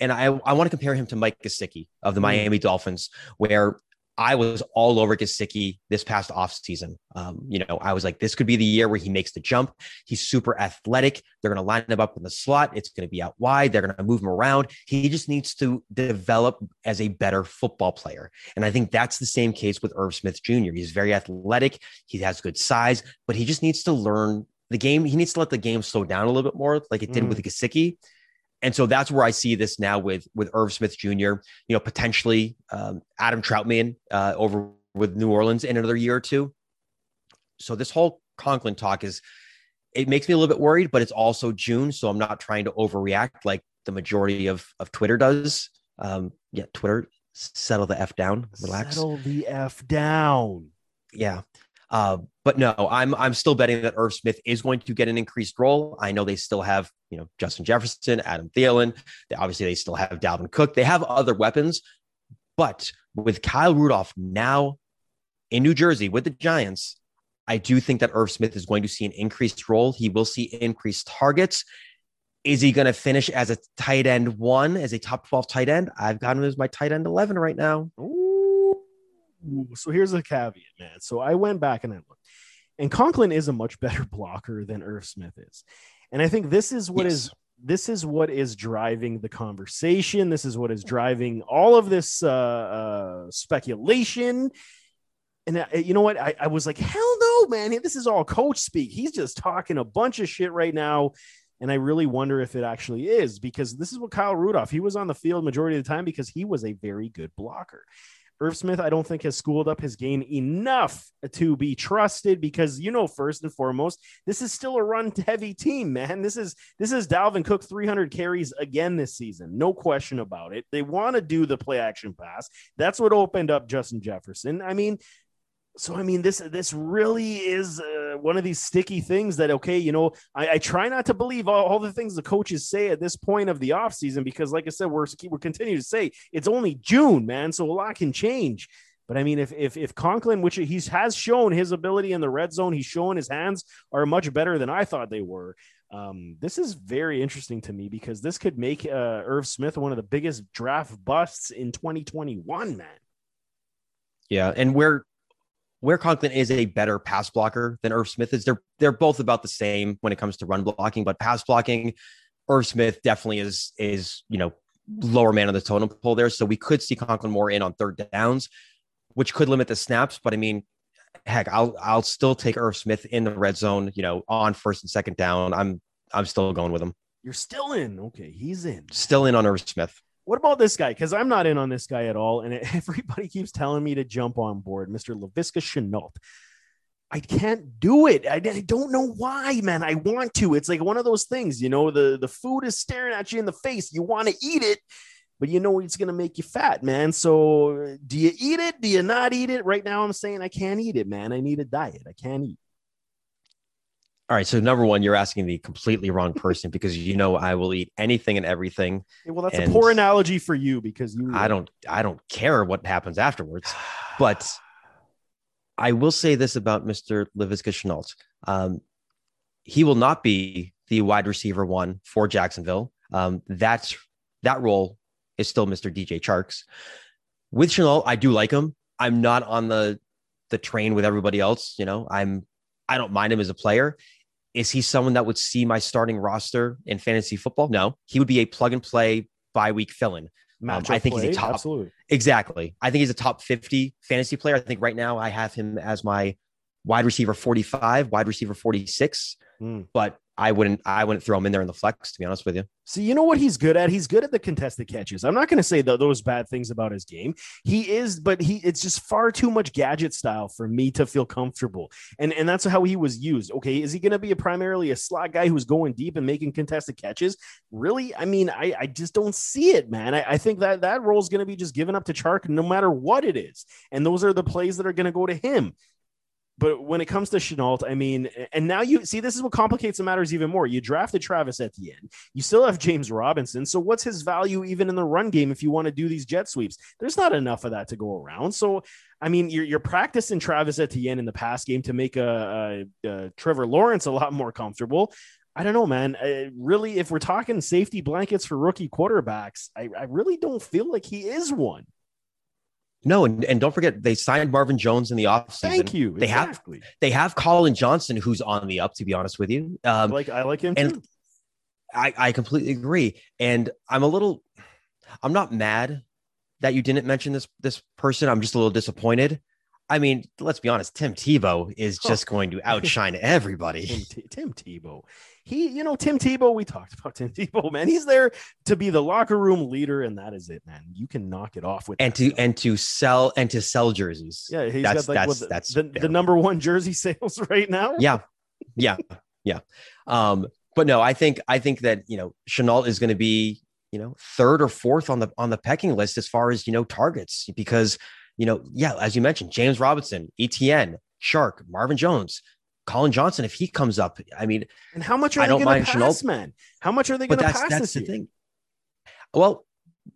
And I, I want to compare him to Mike Gesicki of the mm. Miami Dolphins, where I was all over Gesicki this past offseason. Um, you know, I was like, this could be the year where he makes the jump. He's super athletic. They're going to line him up in the slot. It's going to be out wide. They're going to move him around. He just needs to develop as a better football player. And I think that's the same case with Irv Smith Jr. He's very athletic. He has good size, but he just needs to learn the game, he needs to let the game slow down a little bit more, like it did mm. with Gesicki. And so that's where I see this now with with Irv Smith Jr. You know, potentially um, Adam Trautman uh, over with New Orleans in another year or two. So this whole Conklin talk is it makes me a little bit worried, but it's also June, so I'm not trying to overreact like the majority of of Twitter does. Um, yeah, Twitter, settle the f down, relax, settle the f down. Yeah, uh, but no, I'm I'm still betting that Irv Smith is going to get an increased role. I know they still have you know Justin Jefferson, Adam Thielen. They, obviously, they still have Dalvin Cook. They have other weapons, but with Kyle Rudolph now in New Jersey with the Giants, I do think that Irv Smith is going to see an increased role. He will see increased targets. Is he going to finish as a tight end one, as a top 12 tight end? I've got him as my tight end 11 right now. Ooh so here's the caveat, man. So I went back and I looked, and Conklin is a much better (laughs) blocker than Irv Smith is, and I think this is what yes. is this is what is driving the conversation. This is what is driving all of this uh, uh, speculation. And I, you know what? I, I was like, hell no, man. This is all coach speak. He's just talking a bunch of shit right now. And I really wonder if it actually is because this is what Kyle Rudolph, he was on the field majority of the time because he was a very good blocker. Irv Smith, I don't think has schooled up his game enough to be trusted because you know, first and foremost, this is still a run (laughs) heavy team, man. This is this is Dalvin Cook 300 carries again this season, no question about it. They want to do the play action pass. That's what opened up Justin Jefferson. I mean, so I mean, this this really is uh, one of these sticky things that okay, you know, I, I try not to believe all, all, the things the coaches say at this point of the offseason because, like I said, we're we're continuing to say it's only June, man, so a lot can change. But I mean, if if if Conklin, which he has shown his ability in the red zone, he's shown his hands are much better than I thought they were. Um, this is very interesting to me because this could make uh, Irv Smith one of the biggest draft busts in 2021, man. Yeah, and where where Conklin is a better pass blocker than Irv Smith is. They're they're both about the same when it comes to run blocking, but pass blocking, Irv Smith definitely is is you know lower man on the totem pole there. So we could see Conklin more in on third downs, which could limit the snaps. But I mean, heck, I'll I'll still take Irv Smith in the red zone, you know, on first and second down. I'm I'm still going with him. You're still in. Okay, he's in. Still in on Irv Smith. What about this guy? Because I'm not in on this guy at all. And (laughs) everybody keeps telling me to jump on board, Mr. Laviska Shenault. I can't do it. I, I, don't know why, man. I want to. It's like one of those things, you know, the, the food is staring at you in the face. You want to eat it, but you know it's going to make you fat, man. So do you eat it? Do you not eat it? Right now, I'm saying I can't eat it, man. I need a diet. I can't eat. All right. So number one, you're asking the completely wrong person because you know I will eat anything and everything. Well, that's a poor analogy for you because you. I don't. I don't care what happens afterwards, (sighs) but I will say this about Mr. Laviska Shenault. Um, he will not be the wide receiver one for Jacksonville. Um, that's that role is still Mr. DJ Charks. With Shenault, I do like him. I'm not on the the train with everybody else. You know, I'm I don't mind him as a player. Is he someone that would see my starting roster in fantasy football? No, he would be a plug and play bye week fill in. Um, I think play, he's a top. Absolutely. Exactly. I think he's a top 50 fantasy player. I think right now I have him as my wide receiver 45, wide receiver 46. Mm. But I wouldn't I wouldn't throw him in there in the flex to be honest with you. See, you know what he's good at? He's good at the contested catches. I'm not going to say th- those bad things about his game. He is, but he it's just far too much gadget style for me to feel comfortable. And and that's how he was used. Okay, is he going to be a primarily a slot guy who's going deep and making contested catches? Really? I mean, I I just don't see it, man. I, I think that that role is going to be just given up to Chark no matter what it is. And those are the plays that are going to go to him. But when it comes to Shenault, I mean, and now you see this is what complicates the matters even more. You drafted Travis Etienne. You still have James Robinson. So what's his value even in the run game if you want to do these jet sweeps? There's not enough of that to go around. So I mean, you're, you're practicing Travis Etienne in the pass game to make a, a, a Trevor Lawrence a lot more comfortable. I don't know, man. I, really, if we're talking safety blankets for rookie quarterbacks, I, I really don't feel like he is one. No, and, and don't forget they signed Marvin Jones in the offseason. Thank you. They exactly. have they have Collin Johnson who's on the up. To be honest with you, um, I like I like him and too. I I completely agree, and I'm a little, I'm not mad that you didn't mention this this person. I'm just a little disappointed. I mean, let's be honest. Tim Tebow is just going to (laughs) outshine everybody. Tim, T- Tim Tebow he, you know, Tim Tebow, we talked about Tim (laughs) Tebow, man. He's there to be the locker room leader, and that is it, man. You can knock it off with and to stuff. and to sell and to sell jerseys. Yeah, he's that's, got like that's, the, that's the, the, number one jersey (laughs) sales right now. Yeah, yeah, yeah. Um, but no, I think I think that you know Shenault is going to be you know third or fourth on the on the pecking list as far as you know targets because you know yeah as you mentioned James Robinson, Etienne, Chark, Marvin Jones Collin Johnson, if he comes up, I mean, and how much are I they going to pass, man? How much are they going to pass? That's the year? thing. Well,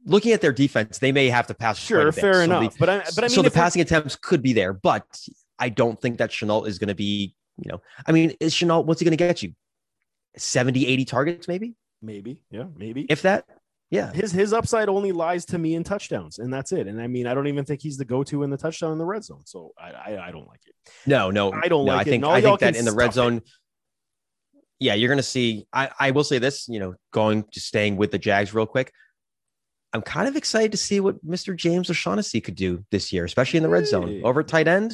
looking at their defense, they may have to pass. Sure, fair so enough. The, but I, but I mean, so the passing attempts could be there, but I don't think that Shenault is going to be. You know, I mean, is Shenault? What's he going to get you? 70, 80 targets, maybe. Maybe, yeah, maybe. If that, yeah. His his upside only lies to me in touchdowns, and that's it. And I mean, I don't even think he's the go-to in the touchdown in the red zone. So I I, I don't like it. No, no, I don't no, like I think, it. I think that in the red zone. It. Yeah, you're gonna see. I, I will say this, you know, going to staying with the Jags real quick. I'm kind of excited to see what Mr. James O'Shaughnessy could do this year, especially in the red zone. Over tight end,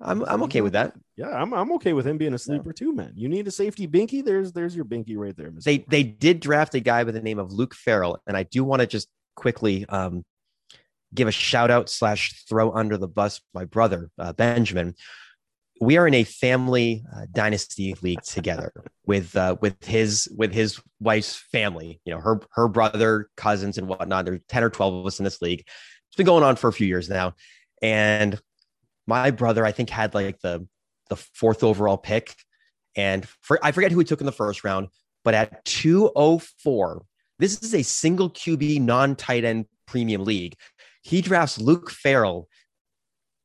I'm I'm okay with that. Yeah, I'm I'm okay with him being a sleeper yeah. too, man. You need a safety binky. There's there's your binky right there. Mr. They they did draft a guy by the name of Luke Farrell, and I do want to just quickly um, give a shout out slash throw under the bus my brother uh, Benjamin. We are in a family uh, dynasty league together (laughs) with uh, with his with his wife's family. You know, her her brother, cousins, and whatnot. There's ten or twelve of us in this league. It's been going on for a few years now, and my brother, I think, had like the the fourth overall pick, and for I forget who he took in the first round, but at 204, this is a single QB non tight end premium league. He drafts Luke Farrell,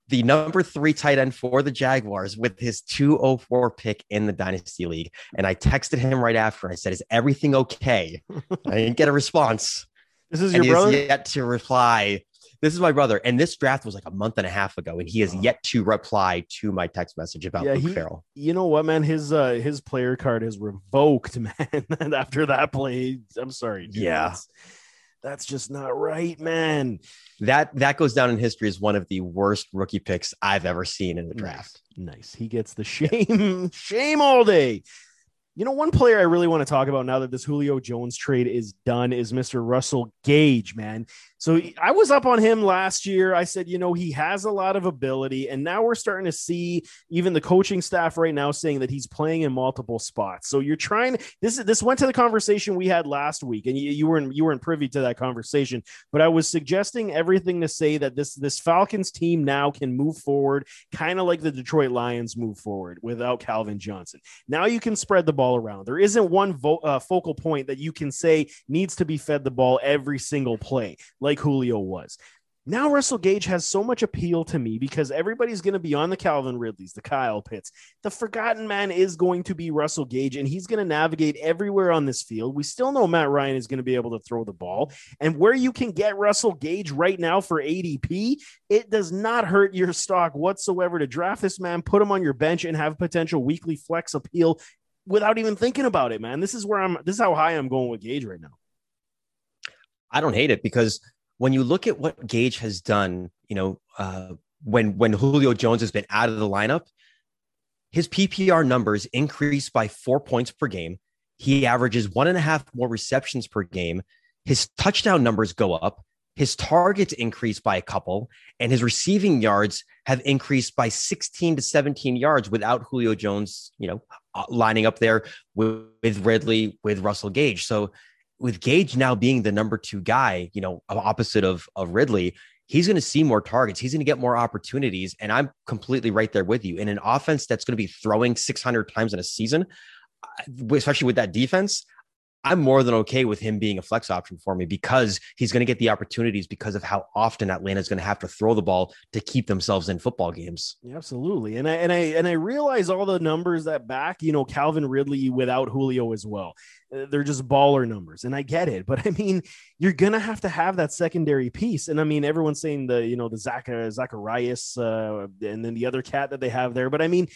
the number three tight end for the Jaguars, with his 204 pick in the Dynasty League. And I texted him right after. I said, Is everything okay? (laughs) I didn't get a response. This is your brother? yet to reply this is my brother, and this draft was like a month and a half ago, and he has yet to reply to my text message about yeah, Luke he, Farrell. You know what, man? His uh his player card is revoked, (laughs) man. (laughs) after that play, I'm sorry. Dude. Yeah. That's, that's just not right, man. That that goes down in history as one of the worst rookie picks I've ever seen in the draft. Nice. nice. He gets the shame, (laughs) shame all day. You know, one player I really want to talk about now that this Julio Jones trade is done is Mr. Russell Gage, man. So I was up on him last year. I said, you know, he has a lot of ability. And now we're starting to see even the coaching staff right now saying that he's playing in multiple spots. So you're trying this this went to the conversation we had last week, and you, you weren't you weren't privy to that conversation. But I was suggesting everything to say that this this Falcons team now can move forward, kind of like the Detroit Lions move forward without Calvin Johnson. Now you can spread the ball around. There isn't one vo- uh, focal point that you can say needs to be fed the ball every single play Julio was. Now Russell Gage has so much appeal to me because everybody's going to be on the Calvin Ridleys, the Kyle Pitts. The forgotten man is going to be Russell Gage, and he's going to navigate everywhere on this field. We still know Matt Ryan is going to be able to throw the ball. And where you can get Russell Gage right now for ADP, it does not hurt your stock whatsoever to draft this man, put him on your bench, and have potential weekly flex appeal without even thinking about it, man. This is where I'm, this is how high I'm going with Gage right now. I don't hate it because when you look at what Gage has done, you know, uh, when when Julio Jones has been out of the lineup, his PPR numbers increase by four points per game. He averages one and a half more receptions per game. His touchdown numbers go up. His targets increase by a couple, and his receiving yards have increased by 16 to 17 yards without Julio Jones, you know, uh, lining up there with, with Ridley, with Russell Gage. So with Gage now being the number two guy, you know, opposite of, of Ridley, he's going to see more targets. He's going to get more opportunities. And I'm completely right there with you. In an offense that's going to be throwing 600 times in a season, especially with that defense, I'm more than okay with him being a flex option for me because he's going to get the opportunities because of how often Atlanta is going to have to throw the ball to keep themselves in football games. Yeah, absolutely. And I and I and I realize all the numbers that back, you know, Calvin Ridley without Julio as well. Uh, they're just baller numbers and I get it, but I mean, you're going to have to have that secondary piece. And I mean, everyone's saying the, you know, the Zach, Zacharias uh, and then the other cat that they have there, but I mean,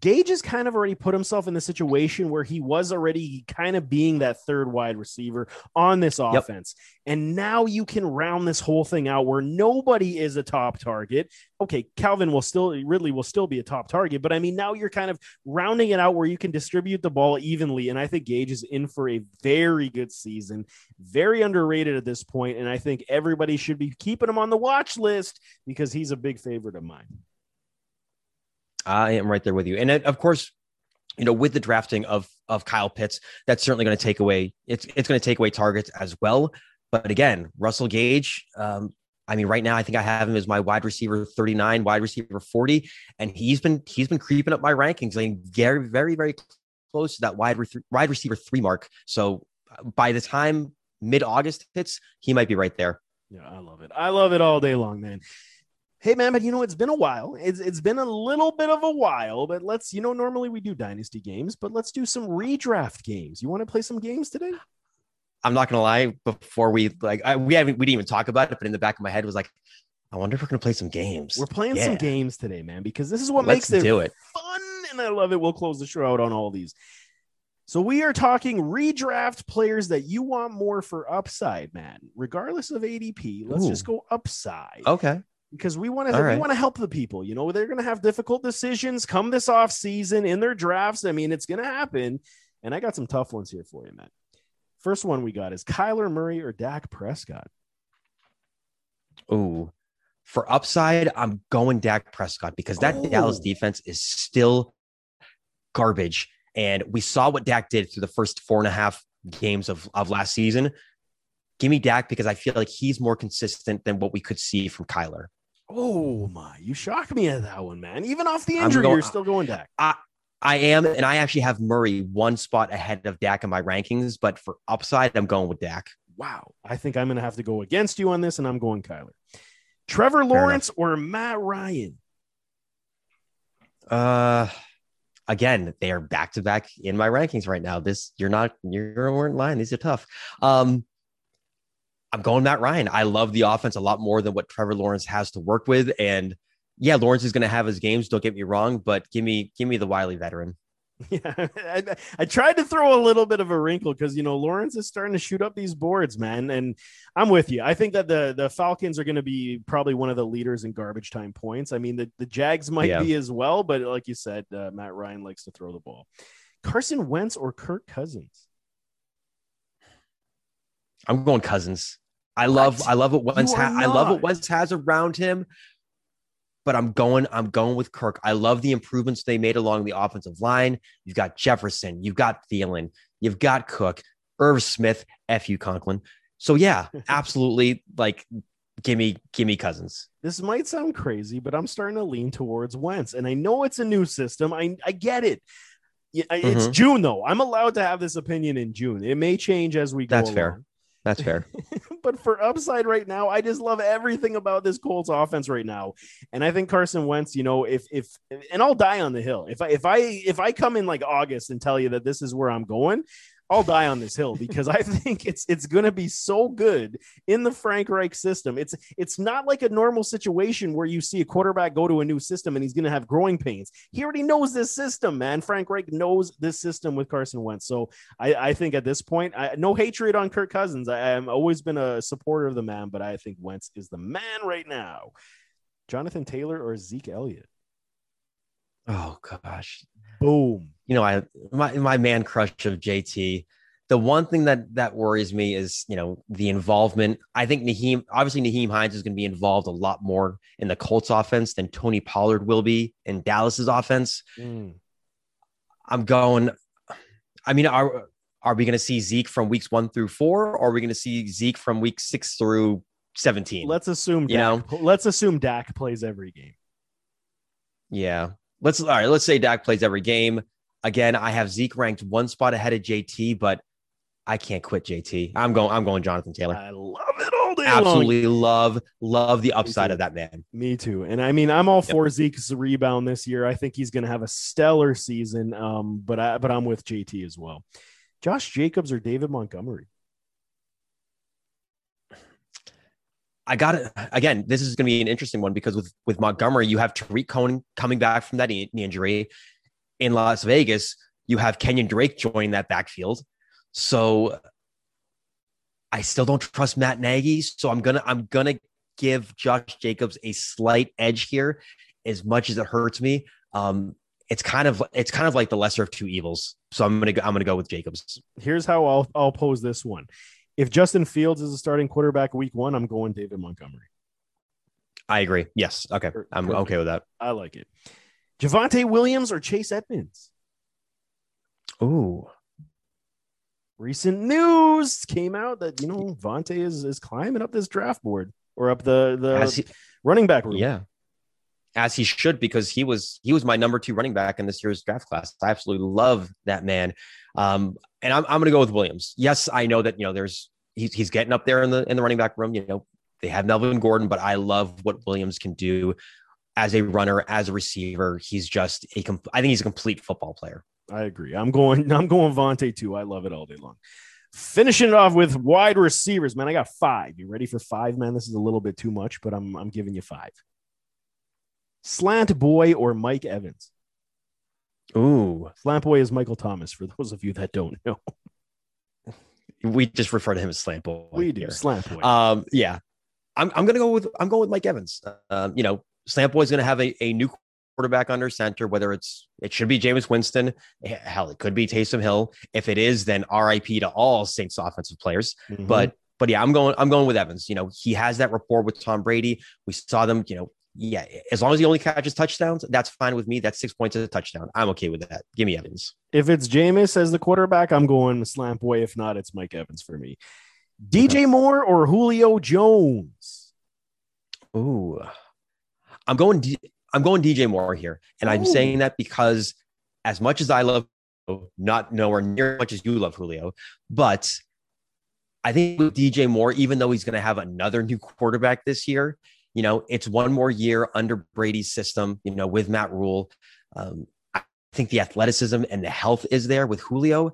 Gage has kind of already put himself in the situation where he was already kind of being that third wide receiver on this offense. Yep. And now you can round this whole thing out where nobody is a top target. Okay, Calvin will still, Ridley will still be a top target, but I mean, now you're kind of rounding it out where you can distribute the ball evenly. And I think Gage is in for a very good season, very underrated at this point, And I think everybody should be keeping him on the watch list because he's a big favorite of mine. I am right there with you. And of course, you know, with the drafting of of Kyle Pitts, that's certainly going to take away it's it's going to take away targets as well. But again, Russell Gage, um, I mean, right now I think I have him as my wide receiver 39, wide receiver 40, and he's been he's been creeping up my rankings, like very, very, very close to that wide re- wide receiver three mark. So uh, by the time mid August hits, he might be right there. Yeah, I love it. I love it all day long, man. Hey man, but you know it's been a while. It's it's been a little bit of a while, but let's you know normally we do dynasty games, but let's do some redraft games. You want to play some games today? I'm not gonna lie. Before we like, I, we haven't we didn't even talk about it, but in the back of my head was like, I wonder if we're gonna play some games. We're playing yeah. some games today, man, because this is what let's makes it, do it fun, and I love it. We'll close the show out on all these. So we are talking redraft players that you want more for upside, man. Regardless of ADP, let's Ooh. just go upside. Okay because we want to right. we want to help the people. You know, they're going to have difficult decisions come this off season in their drafts. I mean, it's going to happen. And I got some tough ones here for you, Matt. First one we got is Kyler Murray or Dak Prescott. Oh, for upside, I'm going Dak Prescott because that oh. Dallas defense is still garbage. And we saw what Dak did through the first four and a half games of, of last season. Give me Dak because I feel like he's more consistent than what we could see from Kyler. Oh my, you shocked me at that one, man. Even off the injury, going, you're still going Dak. I, I am, and I actually have Murray one spot ahead of Dak in my rankings, but for upside, I'm going with Dak. Wow. I think I'm gonna have to go against you on this, and I'm going Kyler. Trevor Lawrence or Matt Ryan? Uh again, they are back to back in my rankings right now. This you're not you're weren't lying. These are tough. Um I'm going Matt Ryan. I love the offense a lot more than what Trevor Lawrence has to work with. And yeah, Lawrence is going to have his games. Don't get me wrong, but give me give me the wily veteran. (laughs) Yeah, I, I, tried to throw a little bit of a wrinkle because you know Lawrence is starting to shoot up these boards, man, and I'm with you. I think that the the Falcons are going to be probably one of the leaders in garbage time points. I mean, the, the Jags might yeah. be as well, but like you said, uh, Matt Ryan likes to throw the ball. Carson Wentz or Kirk Cousins? I'm going Cousins. I love what? I love what Wentz ha- I love what Wentz has around him, but I'm going I'm going with Kirk. I love the improvements they made along the offensive line. You've got Jefferson, you've got Thielen, you've got Cook, Irv Smith, F you Conklin. So yeah, (laughs) absolutely like give me give me cousins. This might sound crazy, but I'm starting to lean towards Wentz. And I know it's a new system. I, I get it. It's mm-hmm. June though. I'm allowed to have this opinion in June. It may change as we go. That's along. fair. That's fair. (laughs) but for upside right now, I just love everything about this Colts offense right now. And I think Carson Wentz, you know, if if and I'll die on the hill. If I if I if I come in like August and tell you that this is where I'm going, I'll die on this hill because I (laughs) think it's it's going to be so good in the Frank Reich system. It's it's not like a normal situation where you see a quarterback go to a new system and he's going to have growing pains. He already knows this system, man. Frank Reich knows this system with Carson Wentz. So I, I think at this point, I, no hatred on Kirk Cousins. I, I've always been a supporter of the man, but I think Wentz is the man right now. Jonathan Taylor or Zeke Elliott? Oh gosh. Boom. You know, I my my man crush of JT. The one thing that that worries me is, you know, the involvement. I think Nyheim, obviously Nyheim Hines is going to be involved a lot more in the Colts offense than Tony Pollard will be in Dallas's offense. Mm. I'm going. I mean, are are we going to see Zeke from weeks one through four, or are we going to see Zeke from week six through seventeen? Let's assume you Dak, know. Let's assume Dak plays every game. Yeah, let's all right. Let's say Dak plays every game. Again, I have Zeke ranked one spot ahead of JT, but I can't quit JT. I'm going. I'm going Jonathan Taylor. I love it all day Absolutely long. love love the upside of that man. Me too. And I mean, I'm all yep. for Zeke's rebound this year. I think he's going to have a stellar season. Um, but I but I'm with JT as well. Josh Jacobs or David Montgomery. I got it again. This is going to be an interesting one because with with Montgomery, you have Tarik Cohen coming back from that knee injury. In Las Vegas, you have Kenyon Drake joining that backfield. So I still don't trust Matt Nagy. So I'm gonna I'm gonna give Josh Jacobs a slight edge here, as much as it hurts me. Um, it's kind of it's kind of like the lesser of two evils. So I'm gonna go, I'm gonna go with Jacobs. Here's how I'll I'll pose this one if Justin Fields is a starting quarterback week one, I'm going David Montgomery. I agree. Yes. Okay. I'm okay with that. I like it. Javonte Williams or Chase Edmonds? Ooh. Recent news came out that you know Vontae is is climbing up this draft board or up the the he, running back room. Yeah, as he should because he was he was my number two running back in this year's draft class. I absolutely love that man. Um, and I'm, I'm going to go with Williams. Yes, I know that you know there's he's he's getting up there in the in the running back room. You know they have Melvin Gordon, but I love what Williams can do as a runner, as a receiver. He's just a I think he's a complete football player. I agree. I'm going. (laughs) I'm going Vontae too. I love it all day long. Finishing it off with wide receivers, man. I got five. You ready for five, man? This is a little bit too much, but I'm I'm giving you five. Slant boy or Mike Evans? Ooh, Slant Boy is Michael Thomas. For those of you that don't know, (laughs) we just refer to him as Slant Boy. We do here. Slant Boy. Um, yeah, I'm, I'm gonna go with I'm going with Mike Evans. Um, you know, Slant Boy is gonna have a, a new quarterback under center. Whether it's it should be Jameis Winston, hell, it could be Taysom Hill. If it is, then RIP to all Saints offensive players. Mm-hmm. But but yeah, I'm going I'm going with Evans. You know, he has that rapport with Tom Brady. We saw them, you know, yeah, as long as he only catches touchdowns, that's fine with me. That's six points as a touchdown. I'm okay with that. Give me Evans. If it's Jameis as the quarterback, I'm going slant boy. If not, it's Mike Evans for me. DJ Moore or Julio Jones? Ooh, I'm going. D- I'm going DJ Moore here, and I'm saying that because as much as I love, not nowhere near as much as you love Julio, but I think with DJ Moore, even though he's going to have another new quarterback this year, you know, it's one more year under Brady's system, you know, with Matt Rhule. Um, I think the athleticism and the health is there with Julio.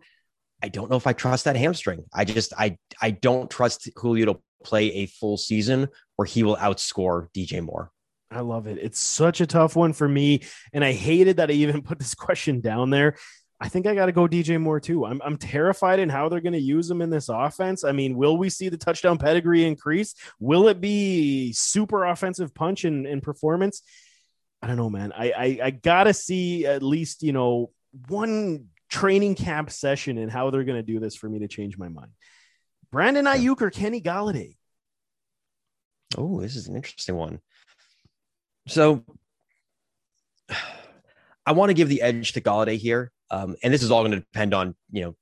I don't know if I trust that hamstring. I just I I don't trust Julio to play a full season where he will outscore DJ Moore. I love it. It's such a tough one for me. And I hated that I even (laughs) put this question down there. I think I got to go DJ Moore too. I'm, I'm terrified in how they're going to use him in this offense. I mean, will we see the touchdown pedigree increase? Will it be super offensive punch and, and performance? I don't know, man. I, I, I got to see at least, you know, one training camp session and how they're going to do this for me to change my mind. Brandon Aiyuk or Kenny Golladay? Oh, this is an interesting one. So (sighs) I want to give the edge to Golladay here. Um, and this is all going to depend on, you know,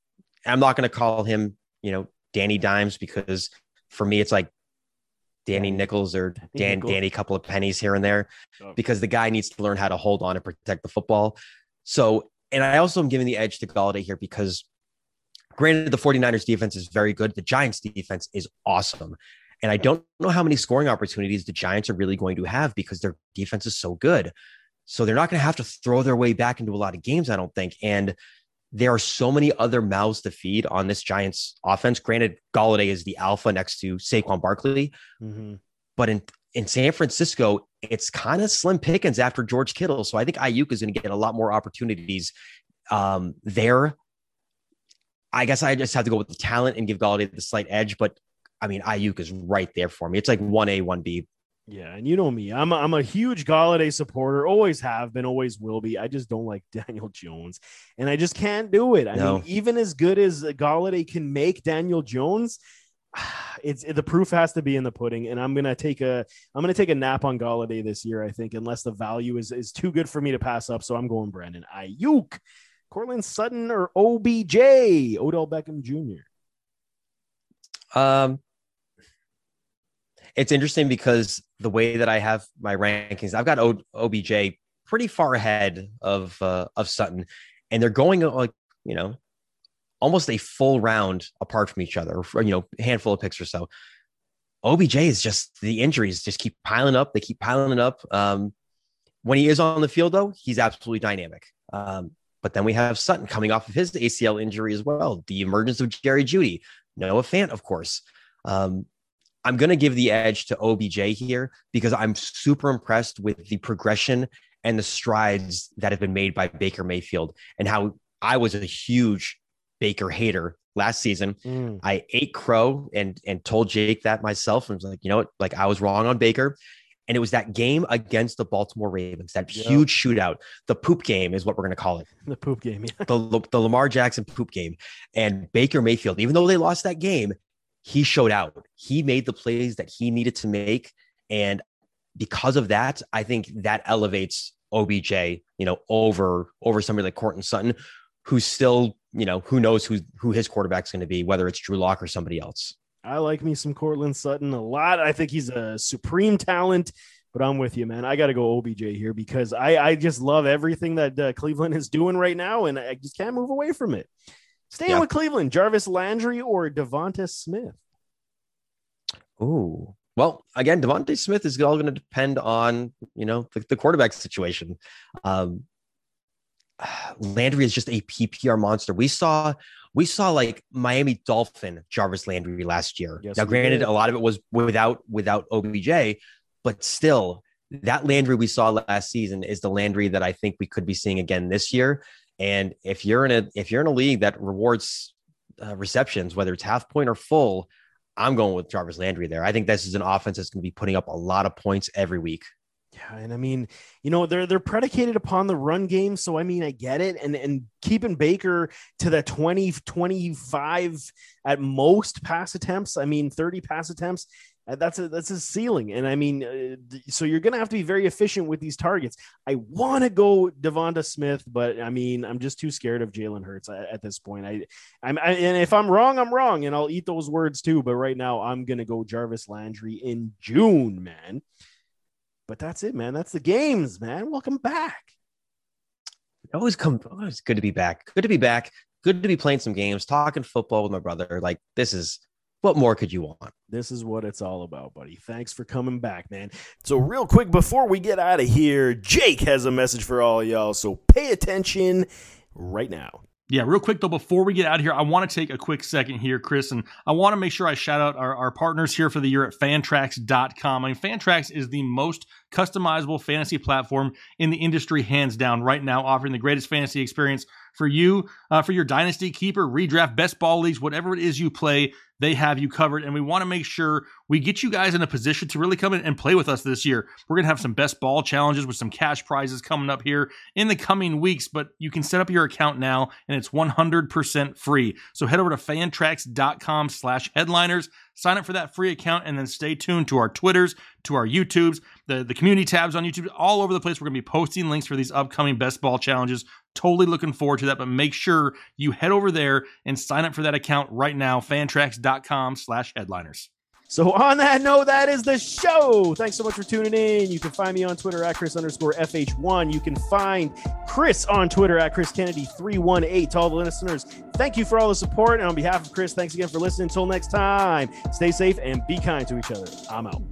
I'm not going to call him, you know, Danny Dimes because for me, it's like Danny Nichols or Dan, Nichols. Danny, couple of pennies here and there oh. because the guy needs to learn how to hold on and protect the football. So, and I also am giving the edge to Golladay here because granted, the 49ers defense is very good. The Giants defense is awesome. And I don't know how many scoring opportunities the Giants are really going to have because their defense is so good. So they're not going to have to throw their way back into a lot of games, I don't think. And there are so many other mouths to feed on this Giants offense. Granted, Golladay is the alpha next to Saquon Barkley, mm-hmm. but in in San Francisco, it's kind of slim pickings after George Kittle. So I think Aiyuk is going to get a lot more opportunities um, there. I guess I just have to go with the talent and give Golladay the slight edge, but I mean, Aiyuk is right there for me. It's like 1A, 1B. Yeah, and you know me, I'm a, I'm a huge Golladay supporter. Always have been, always will be. I just don't like (laughs) Daniel Jones, and I just can't do it. I no. mean, even as good as Golladay can make Daniel Jones, (sighs) it's it, the proof has to be in the pudding. And I'm gonna take a I'm gonna take a nap on Golladay this year. I think, unless the value is is too good for me to pass up. So I'm going Brandon Aiyuk, Courtland Sutton, or OBJ, Odell Beckham Jr. Um, it's interesting because the way that I have my rankings, I've got o- OBJ pretty far ahead of uh, of Sutton, and they're going uh, like you know almost a full round apart from each other, you know, handful of picks or so. OBJ is just the injuries just keep piling up. They keep piling it up. Um, when he is on the field, though, he's absolutely dynamic. Um, but then we have Sutton coming off of his ACL injury as well. The emergence of Jerry Jeudy, Noah Fant, of course. Um, I'm going to give the edge to OBJ here because I'm super impressed with the progression and the strides that have been made by Baker Mayfield and how I was a huge Baker hater last season. Mm. I ate crow and and told Jake that myself and was like, you know what, like I was wrong on Baker. And it was that game against the Baltimore Ravens, that yep. huge shootout. The poop game is what we're going to call it. The poop game, yeah. The, the Lamar Jackson poop game. And Baker Mayfield, even though they lost that game, he showed out. He made the plays that he needed to make. And because of that, I think that elevates OBJ, you know, over over somebody like Courtland Sutton, who's still, you know, who knows who who his quarterback's going to be, whether it's Drew Lock or somebody else. I like me some Courtland Sutton a lot. I think he's a supreme talent, but I'm with you, man. I got to go OBJ here because I I just love everything that uh, Cleveland is doing right now, and I just can't move away from it. Staying yeah. with Cleveland, Jarvis Landry or DeVonta Smith? Oh, well, again, DeVonta Smith is all going to depend on you know the, the quarterback situation. Um, (sighs) Landry is just a PPR monster. We saw we saw like Miami Dolphin Jarvis Landry last year. Yes, now, granted, a lot of it was without without OBJ, but still, that Landry we saw last season is the Landry that I think we could be seeing again this year. And if you're in a if you're in a league that rewards uh, receptions, whether it's half point or full, I'm going with Jarvis Landry there. I think this is an offense that's going to be putting up a lot of points every week. Yeah, and I mean, you know, they're they're predicated upon the run game, so I mean, I get it. And and keeping Baker to the 20 25 at most pass attempts, I mean, 30 pass attempts that's a that's a ceiling, and I mean, uh, so you're going to have to be very efficient with these targets. I want to go DeVonta Smith, but I mean, I'm just too scared of Jalen Hurts at, at, this point. I, I'm, I, and if I'm wrong, I'm wrong, and I'll eat those words too. But right now, I'm going to go Jarvis Landry in June, man. But that's it, man. That's the games, man. Welcome back. Always come. Always good to be back. Good to be back. Good to be playing some games, talking football with my brother. Like this is what more could you want? This is what it's all about, buddy. Thanks for coming back, man. So, real quick before we get out of here, Jake has a message for all y'all. So, pay attention right now. Yeah, real quick though, before we get out of here, I want to take a quick second here, Chris, and I want to make sure I shout out our, our partners here for the year at fantrax.com. I mean, Fantrax is the most customizable fantasy platform in the industry, hands down, right now, offering the greatest fantasy experience for you, uh, for your dynasty keeper, redraft, best ball leagues, whatever it is you play they have you covered. And we want to make sure we get you guys in a position to really come in and play with us this year. We're going to have some best ball challenges with some cash prizes coming up here in the coming weeks, but you can set up your account now and it's 100% free. So head over to fantrax.com slash headliners, sign up for that free account, and then stay tuned to our Twitters, to our YouTubes, the, the community tabs on YouTube, all over the place. We're going to be posting links for these upcoming best ball challenges. Totally looking forward to that, but make sure you head over there and sign up for that account right now, fantrax.com slash headliners. So on that note, that is the show. Thanks so much for tuning in. You can find me on Twitter at Chris underscore FH1. You can find Chris on Twitter at Chris Kennedy 318. To all the listeners, thank you for all the support. And on behalf of Chris, thanks again for listening. Until next time, stay safe and be kind to each other. I'm out.